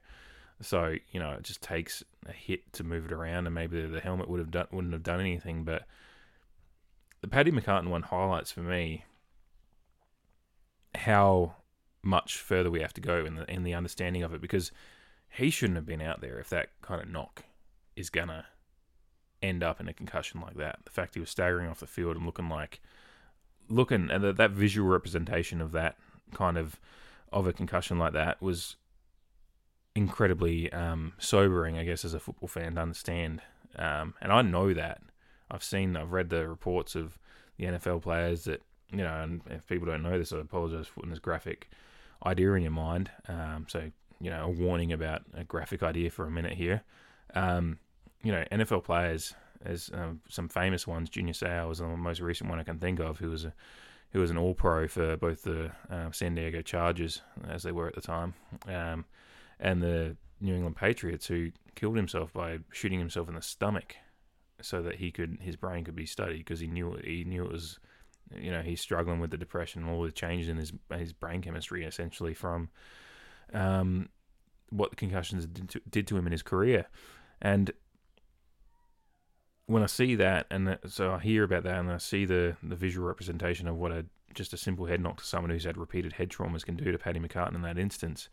So you know it just takes a hit to move it around, and maybe the helmet would have done wouldn't have done anything. But the Paddy McCartin one highlights for me how much further we have to go in the in the understanding of it because he shouldn't have been out there if that kind of knock is gonna end up in a concussion like that. The fact he was staggering off the field and looking like looking and that, that visual representation of that kind of of a concussion like that was incredibly um, sobering, I guess, as a football fan to understand. Um, and I know that. I've seen, I've read the reports of the NFL players that, you know, and if people don't know this, I apologize for putting this graphic idea in your mind. Um, so, you know, a warning about a graphic idea for a minute here. Um, you know, NFL players, as um, some famous ones, Junior Seau was the most recent one I can think of, who was a who was an All Pro for both the uh, San Diego Chargers, as they were at the time, um, and the New England Patriots, who killed himself by shooting himself in the stomach, so that he could his brain could be studied because he knew he knew it was, you know, he's struggling with the depression and all the changes in his his brain chemistry essentially from, um, what the concussions did to, did to him in his career, and when I see that, and so I hear about that, and I see the the visual representation of what a just a simple head knock to someone who's had repeated head traumas can do to Paddy McCartin in that instance,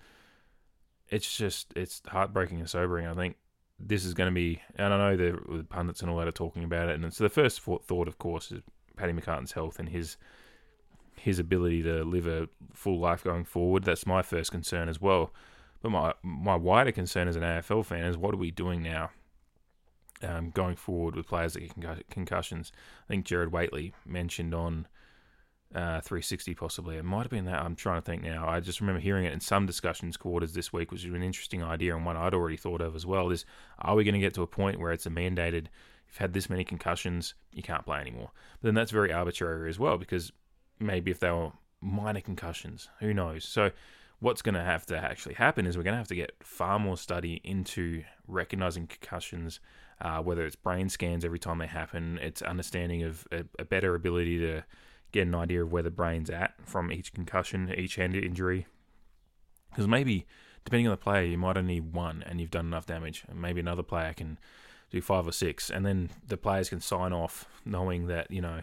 it's just it's heartbreaking and sobering. I think this is going to be, and I know the, pundits and all that are talking about it, and so the first thought, of course, is Paddy McCartin's health and his his ability to live a full life going forward. That's my first concern as well. But my my wider concern as an AFL fan is what are we doing now um, going forward with players that get concussions. I think Gerard Whateley mentioned on uh, 360 possibly. It might have been that. I'm trying to think now. I just remember hearing it in some discussions quarters this week, which was an interesting idea and one I'd already thought of as well. Is are we going to get to a point where it's a mandated? You've had this many concussions, you can't play anymore. But then that's very arbitrary as well because maybe if they were minor concussions, who knows? So what's going to have to actually happen is we're going to have to get far more study into recognizing concussions uh, whether it's brain scans every time they happen, it's understanding of a, a, better ability to get an idea of where the brain's at from each concussion, each hand injury. Because maybe, depending on the player, you might only need one and you've done enough damage. And maybe another player can do five or six. And then the players can sign off knowing that, you know,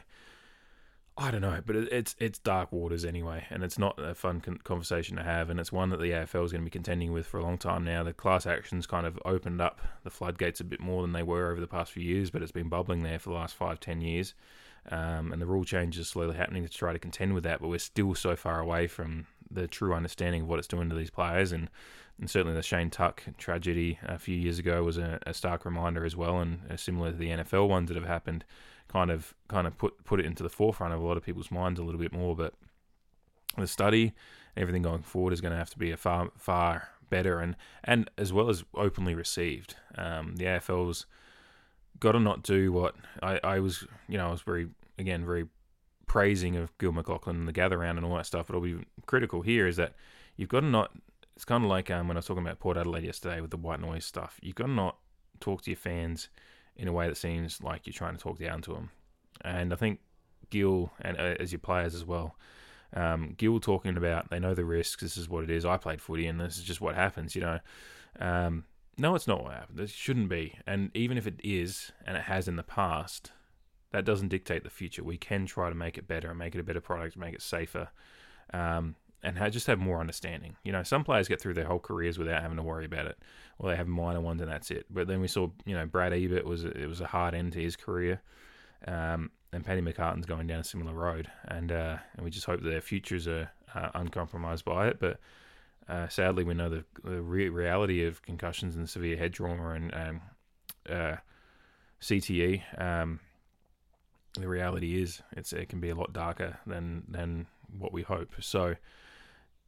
I don't know, but it's it's dark waters anyway, and it's not a fun conversation to have, and it's one that the AFL is going to be contending with for a long time now. The class actions kind of opened up the floodgates a bit more than they were over the past few years, but it's been bubbling there for the last five, ten years, um, and the rule changes slowly happening to try to contend with that. But we're still so far away from the true understanding of what it's doing to these players, and, and certainly the Shane Tuck tragedy a few years ago was a, a stark reminder as well, and uh, similar to the NFL ones that have happened kind of kind of put put it into the forefront of a lot of people's minds a little bit more. But the study, everything going forward is going to have to be a far far better and and as well as openly received. Um, the AFL's got to not do what I, I was you know I was very again very praising of Gil McLachlan and the gather round and all that stuff. But I'll be critical here is that you've got to not. It's kind of like um, when I was talking about Port Adelaide yesterday with the white noise stuff. You've got to not talk to your fans in a way that seems like you're trying to talk down to them. And I think Gil and uh, as your players as well, um, Gil talking about they know the risks. This is what it is. I played footy, and this is just what happens. You know, um, no, it's not what happened. It shouldn't be. And even if it is, and it has in the past, that doesn't dictate the future. We can try to make it better and make it a better product, make it safer. Um, and just have more understanding. You know, some players get through their whole careers without having to worry about it, or they have minor ones and that's it. But then we saw, you know, Brad Ebert was it was a hard end to his career, um, and Paddy McCartin's going down a similar road, and uh, and we just hope that their futures are uh, uncompromised by it. But uh, sadly, we know the, the re- reality of concussions and severe head trauma and um, uh, CTE. Um, the reality is, it's it can be a lot darker than than what we hope. So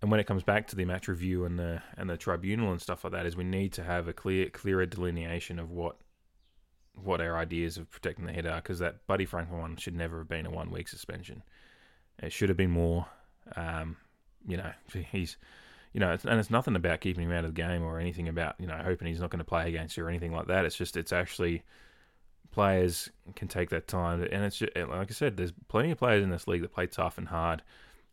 and when it comes back to the match review and the and the tribunal and stuff like that, is we need to have a clear clearer delineation of what what our ideas of protecting the head are, because that Buddy Franklin one should never have been a one week suspension. It should have been more. Um, you know, he's you know, and it's nothing about keeping him out of the game or anything about you know hoping he's not going to play against you or anything like that. It's just it's actually players can take that time, and it's just, like I said, there's plenty of players in this league that play tough and hard,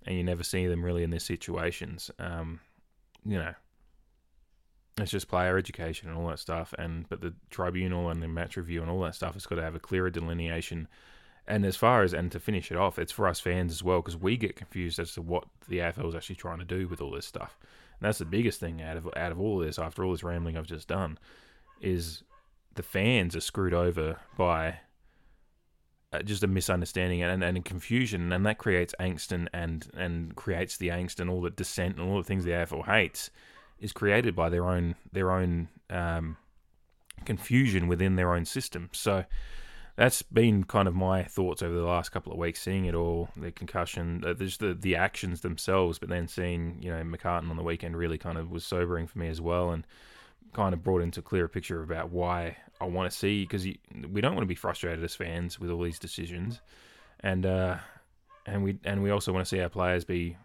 and you never see them really in these situations. Um, you know, it's just player education and all that stuff. And but the tribunal and the match review and all that stuff has got to have a clearer delineation. And as far as and to finish it off, it's for us fans as well because we get confused as to what the AFL is actually trying to do with all this stuff. And that's the biggest thing out of out of all of this. After all this rambling I've just done, is the fans are screwed over by just a misunderstanding and, and confusion, and that creates angst and, and and creates the angst and all the dissent and all the things the AFL hates is created by their own their own um, confusion within their own system. So that's been kind of my thoughts over the last couple of weeks, seeing it all, the concussion, uh, just the the actions themselves, but then seeing you know McCartin on the weekend really kind of was sobering for me as well, and kind of brought into a clearer picture about why I want to see because we don't want to be frustrated as fans with all these decisions, and uh, and we and we also want to see our players be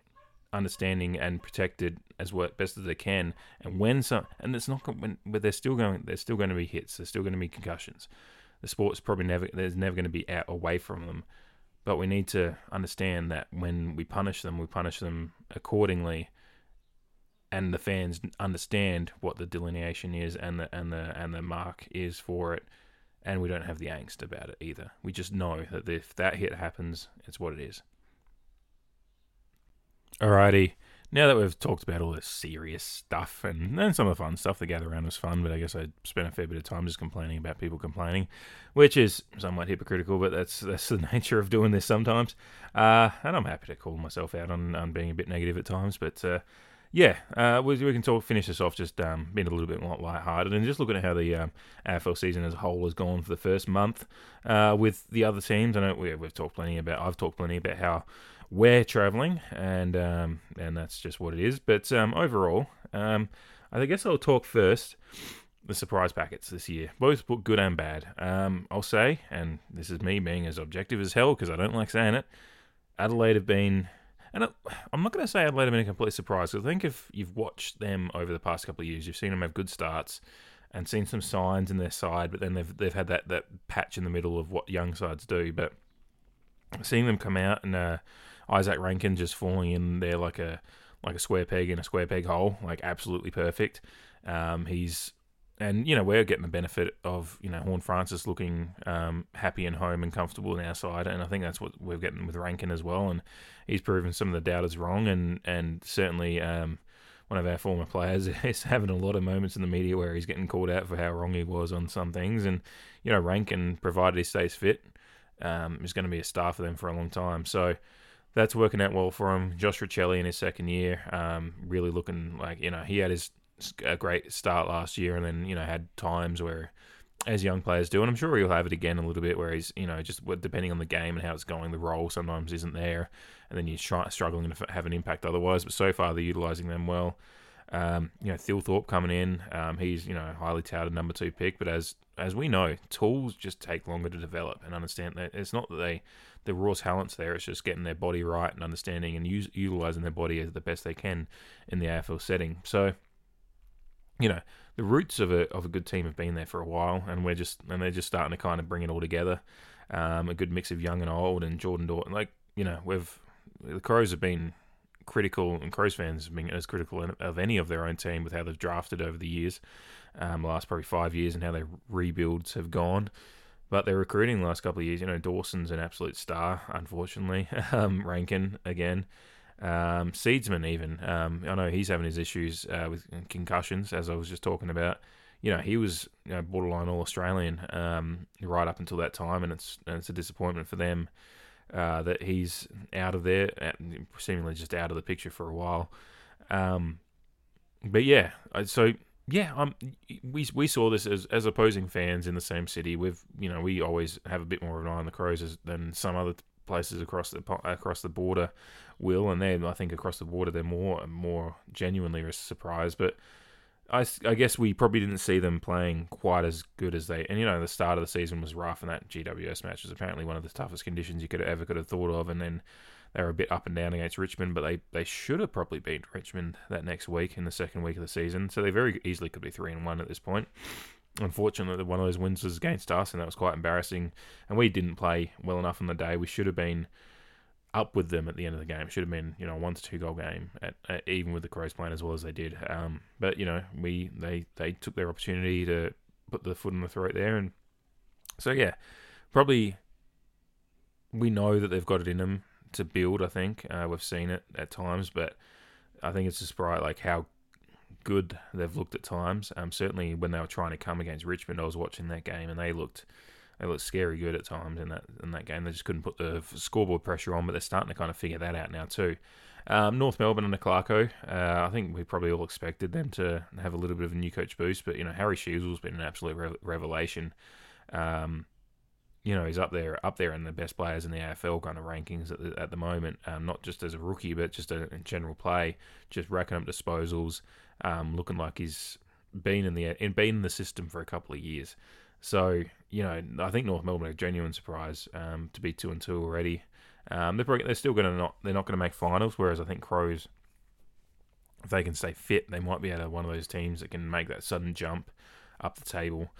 understanding and protected as best as they can. And when some, and it's not, when, but they're still going, there's still going to be hits. There's still going to be concussions. The sport's probably never, there's never going to be out away from them. But we need to understand that when we punish them, we punish them accordingly, and the fans understand what the delineation is and the and the and the mark is for it, and we don't have the angst about it either. We just know that if that hit happens, it's what it is. Alrighty. Now that we've talked about all this serious stuff and, and some of the fun stuff, the gather around was fun, but I guess I spent a fair bit of time just complaining about people complaining, which is somewhat hypocritical, but that's that's the nature of doing this sometimes. Uh, and I'm happy to call myself out on, on being a bit negative at times, but uh, yeah, uh, we, we, can talk, finish this off just um, being a little bit more lighthearted and just looking at how the um, AFL season as a whole has gone for the first month uh, with the other teams. I know we, we've talked plenty about, I've talked plenty about how we're traveling, and um, and that's just what it is. But um, overall, um, I guess I'll talk first the surprise packets this year, both good and bad. I'll say, and this is me being as objective as hell because I don't like saying it. Adelaide have been, and I'm not going to say Adelaide have been a complete surprise. Because I think if you've watched them over the past couple of years, you've seen them have good starts and seen some signs in their side, but then they've they've had that that patch in the middle of what young sides do. But seeing them come out and uh, Izak Rankine just falling in there like a like a square peg in a square peg hole, like absolutely perfect. Um, he's and you know we're getting the benefit of you know Horne-Francis looking um, happy and home and comfortable in our side, and I think that's what we're getting with Rankine as well. And he's proven some of the doubters wrong, and and certainly um, one of our former players is having a lot of moments in the media where he's getting called out for how wrong he was on some things. And you know Rankine, provided he stays fit, um, is going to be a star for them for a long time. So that's working out well for him. Josh Rachele in his second year, um, really looking like you know he had his a great start last year, and then you know had times where, as young players do, and I'm sure he'll have it again a little bit, where he's you know just depending on the game and how it's going, the role sometimes isn't there, and then you're try, struggling to have an impact otherwise. But so far they're utilising them well. Um, you know, Thilthorpe coming in, um, he's you know highly touted number two pick, but as as we know, tools just take longer to develop and understand that it's not that they the raw talents there. It's just getting their body right and understanding and use, utilizing their body as the best they can in the AFL setting. So, you know, the roots of a of a good team have been there for a while, and we're just and they're just starting to kind of bring it all together. Um, a good mix of young and old, and Jordan Dawson. Like you know, we've the Crows have been critical, and Crows fans have been as critical of any of their own team with how they've drafted over the years, um, last probably five years, and how their rebuilds have gone. But their recruiting the last couple of years, you know, Dawson's an absolute star, unfortunately. Um, Rankine again. Um, Seedsman even. Um, I know he's having his issues uh, with concussions, as I was just talking about. You know, he was you know, borderline All Australian um, right up until that time, and it's and it's a disappointment for them uh, that he's out of there, seemingly just out of the picture for a while. Um, but yeah, so yeah, um, we we saw this as as opposing fans in the same city. We've you know we always have a bit more of an eye on the Crows than some other places across the across the border will, and then I think across the border they're more more genuinely a surprise. But I, I guess we probably didn't see them playing quite as good as they. And you know the start of the season was rough, and that GWS match was apparently one of the toughest conditions you could ever could have thought of, and then they were a bit up and down against Richmond, but they, they should have probably beat Richmond that next week in the second week of the season. So they very easily could be three and one at this point. unfortunately, one of those wins was against us, and that was quite embarrassing. And we didn't play well enough on the day. We should have been up with them at the end of the game. It should have been you know one to two goal game, at, at, even with the Crows playing as well as they did. Um, but you know we they they took their opportunity to put the foot in the throat there, and so yeah, probably we know that they've got it in them to build. I think uh, we've seen it at times, but I think it's just right like how good they've looked at times. Um, certainly when they were trying to come against Richmond, I was watching that game and they looked they looked scary good at times in that in that game. They just couldn't put the scoreboard pressure on, but they're starting to kind of figure that out now too. Um, North Melbourne and Clarko, uh, I think we probably all expected them to have a little bit of a new coach boost, but you know Harry Sheezel's been an absolute re- revelation. Um, you know he's up there, up there in the best players in the AFL kind of rankings at the, at the moment. Um, not just as a rookie, but just a, in general play, just racking up disposals, um, looking like he's been in the in been in the system for a couple of years. So you know, I think North Melbourne are a genuine surprise um, to be two and two already. Um, they're probably, they're still going to not they're not going to make finals. Whereas I think Crows, if they can stay fit, they might be able to one of those teams that can make that sudden jump up the table.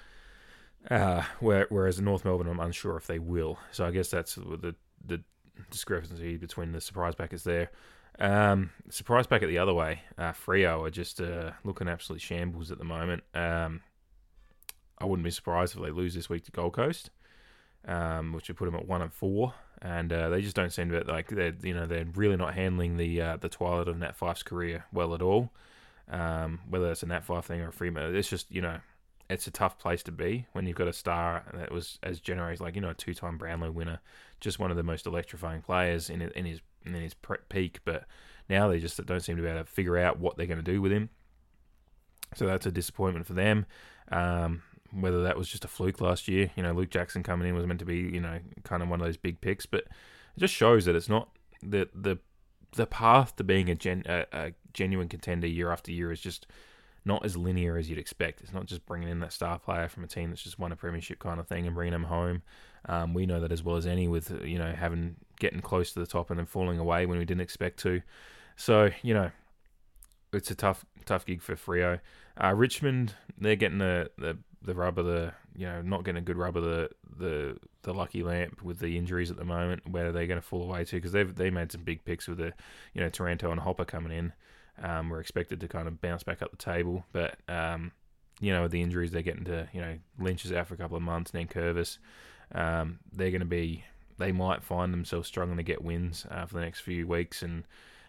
Uh, where, whereas North Melbourne, I'm unsure if they will. So I guess that's the the discrepancy between the surprise packets there. Um, surprise packet the other way. Uh, Freo are just uh, looking absolutely shambles at the moment. Um, I wouldn't be surprised if they lose this week to Gold Coast, um, which would put them at one and four. And uh, they just don't seem to like they're you know they're really not handling the uh, the twilight of Nat Fyfe's career well at all. Um, whether it's a Nat Fyfe thing or a Freeman, it's just you know it's a tough place to be when you've got a star that was as generous like you know a two time Brownlow winner, just one of the most electrifying players in in his in his peak. But now they just don't seem to be able to figure out what they're going to do with him. So that's a disappointment for them. Um, whether that was just a fluke last year. You know, Luke Jackson coming in was meant to be, you know, kind of one of those big picks, but it just shows that it's not the the the path to being a, gen, a, a genuine contender year after year is just not as linear as you'd expect. It's not just bringing in that star player from a team that's just won a premiership kind of thing and bringing them home. Um, we know that as well as any with you know having getting close to the top and then falling away when we didn't expect to. So you know, it's a tough tough gig for Freo. Uh, Richmond, they're getting the, the the rub of the you know not getting a good rub of the the the lucky lamp with the injuries at the moment. Where are they going to fall away to? Because they've they made some big picks with the you know Taranto and Hopper coming in. Um, we're expected to kind of bounce back up the table, but um, you know with the injuries they're getting to you know Lynch is out for a couple of months, and then Curvis. Um, they're going to be they might find themselves struggling to get wins uh, for the next few weeks and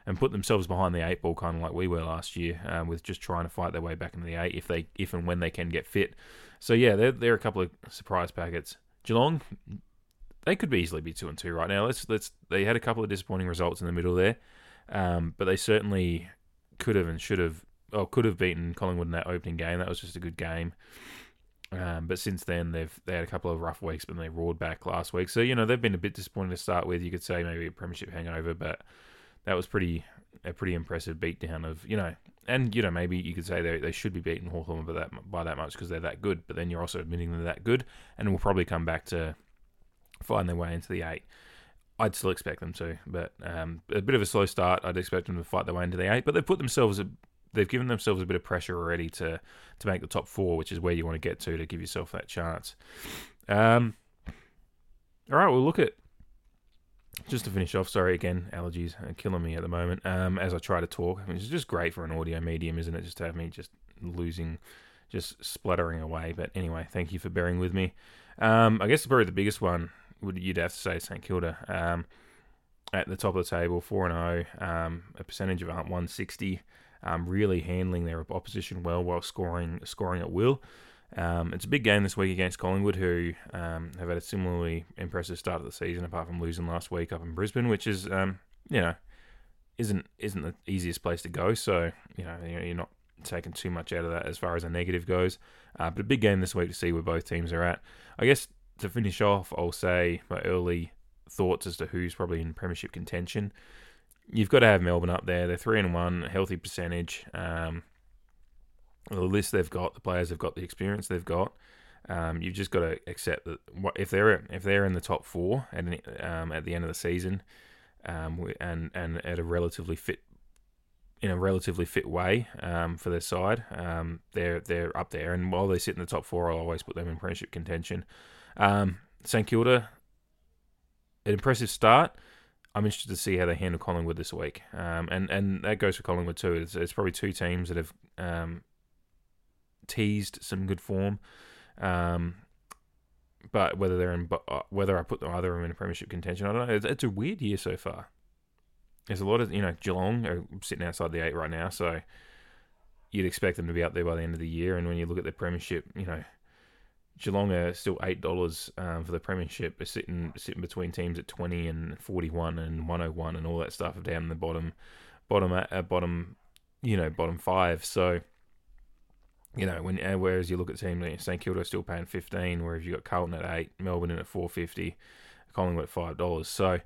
and put themselves behind the eight ball, kind of like we were last year, um, with just trying to fight their way back into the eight if they if and when they can get fit. So yeah, they're they're a couple of surprise packets. Geelong, they could be easily be two and two right now. Let's let's they had a couple of disappointing results in the middle there, um, but they certainly could have and should have or could have beaten Collingwood in that opening game. That was just a good game. Um, but since then, they've they had a couple of rough weeks, but they roared back last week. So you know they've been a bit disappointing to start with. You could say maybe a premiership hangover, but that was pretty a pretty impressive beatdown of you know, and you know maybe you could say they they should be beating Hawthorn by that by that much because they're that good. But then you're also admitting they're that good, and we'll probably come back to find their way into the eight. I'd still expect them to, but um, a bit of a slow start. I'd expect them to fight their way into the eight, but they've put themselves a they've given themselves a bit of pressure already to to make the top four, which is where you want to get to to give yourself that chance. Um, all right, we'll look at just to finish off, sorry again, allergies are killing me at the moment. Um, as I try to talk, which is just great for an audio medium, isn't it? Just to have me just losing, just spluttering away. But anyway, thank you for bearing with me. Um, I guess probably the biggest one would you'd have to say St Kilda. Um, at the top of the table, four and zero, oh, um, a percentage of one sixty. Um, really handling their opposition well while scoring scoring at will. Um, it's a big game this week against Collingwood, who um, have had a similarly impressive start of the season, apart from losing last week up in Brisbane, which is, um, you know, isn't isn't the easiest place to go. So you know, you're not taking too much out of that as far as a negative goes. Uh, but a big game this week to see where both teams are at. I guess to finish off, I'll say my early thoughts as to who's probably in premiership contention. You've got to have Melbourne up there. They're three and one, healthy percentage. Um, the list they've got, the players they've got, the experience they've got. Um, you've just got to accept that if they're if they're in the top four at um, at the end of the season, um, and and at a relatively fit in a relatively fit way um, for their side. Um, they're they're up there, and while they sit in the top four, I'll always put them in premiership contention. Um, St Kilda, an impressive start. I'm interested to see how they handle Collingwood this week, and and that goes for Collingwood too. It's, it's probably two teams that have teased some good form, um, but whether they're in uh, whether I put them either of them in a premiership contention, I don't know. It's, it's a weird year so far. There's a lot of you know Geelong are sitting outside the eight right now, so you'd expect them to be up there by the end of the year. And when you look at the premiership, you know Geelong are still eight dollars um, for the premiership. They're sitting sitting between teams at twenty and forty one and one hundred one and all that stuff down in the bottom, bottom uh, bottom, you know bottom five. So you know when uh, whereas you look at teams like St Kilda still paying fifteen, whereas you got Carlton at eight, Melbourne in at four fifty, Collingwood at five dollars. So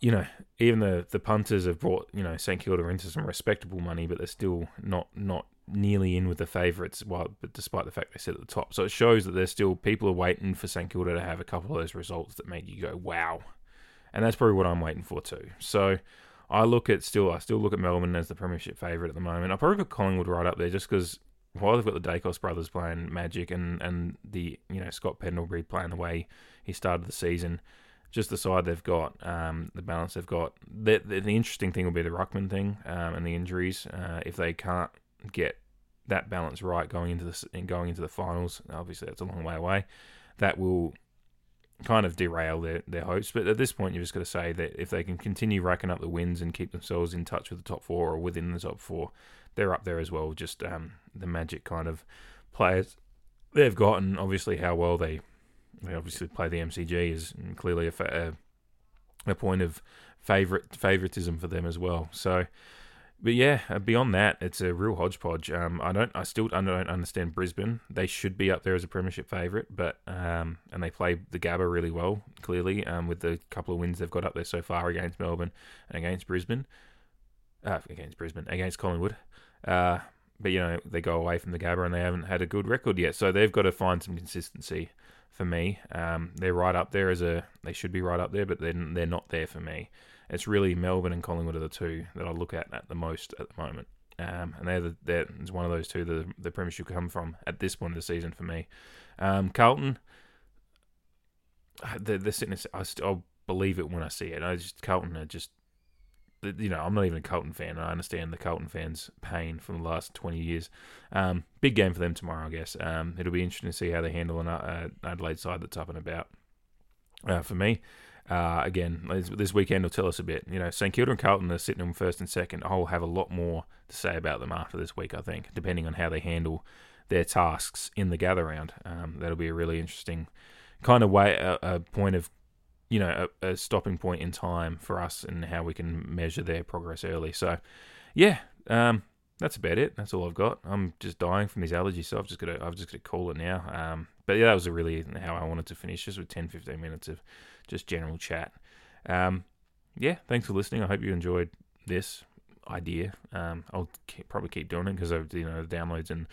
you know, even the the punters have brought you know St Kilda into some respectable money, but they're still not not nearly in with the favourites. While, but despite the fact they sit at the top, so it shows that there's still people are waiting for St Kilda to have a couple of those results that make you go wow, and that's probably what I'm waiting for too. So I look at still I still look at Melbourne as the premiership favourite at the moment. I probably put Collingwood right up there just because while they've got the Daicos brothers playing magic and and the you know Scott Pendlebury playing the way he started the season just the side they've got, um, the balance they've got. The, the, the, interesting thing will be the Ruckman thing um, and the injuries. Uh, if they can't get that balance right going into the going into the finals, obviously that's a long way away. That will kind of derail their, their hopes. But at this point, you've just got to say that if they can continue racking up the wins and keep themselves in touch with the top four or within the top four, they're up there as well. Just um, the magic kind of players they've gotten. Obviously, how well they they obviously play the MCG is clearly a, a, a point of favorite favoritism for them as well. So, but yeah, uh, beyond that, it's a real hodgepodge. Um, I don't, I still I don't understand Brisbane. They should be up there as a premiership favourite, but um, and they play the Gabba really well, clearly, um, with the couple of wins they've got up there so far against Melbourne and against Brisbane, uh, against Brisbane, against Collingwood. Uh, but you know they go away from the Gabba and they haven't had a good record yet, so they've got to find some consistency for me. Um, they're right up there as a they should be right up there, but they're they're not there for me. It's really Melbourne and Collingwood are the two that I look at at the most at the moment. Um, and they're the, they're, it's one of those two that the premiership come from at this point of the season for me. Um, Carlton, they're, they're sitting. I will believe it when I see it. I just Carlton are just you know, I'm not even a Carlton fan. And I understand the Carlton fans' pain from the last 20 years. Um, big game for them tomorrow, I guess. Um, it'll be interesting to see how they handle an uh, Adelaide side that's up and about. Uh, for me, uh, again, this weekend will tell us a bit. You know, St Kilda and Carlton are sitting in first and second. I'll have a lot more to say about them after this week, I think, depending on how they handle their tasks in the gather round. Um, that'll be a really interesting kind of way, a, a point of you know a, a, stopping point in time for us and how we can measure their progress early. So, yeah, um, that's about it. That's all I've got. I'm just dying from these allergies, so I've just got to I've just got to call it now. Um, but yeah, that was really how I wanted to finish, just with 10, 15 minutes of just general chat. Um, yeah, thanks for listening. I hope you enjoyed this idea. Um, I'll keep, probably keep doing it because of you know the downloads and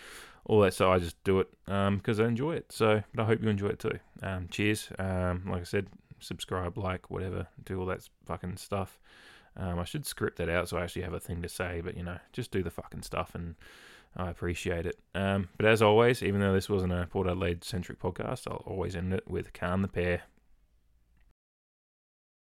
all that. So I just do it because um, I enjoy it. So, but I hope you enjoy it too. Um, cheers. Like I said, subscribe, like, whatever, do all that fucking stuff. Um, I should script that out so I actually have a thing to say, but you know, just do the fucking stuff and I appreciate it. Um, but as always, even though this wasn't a Port Adelaide centric podcast, I'll always end it with Calm the Pair.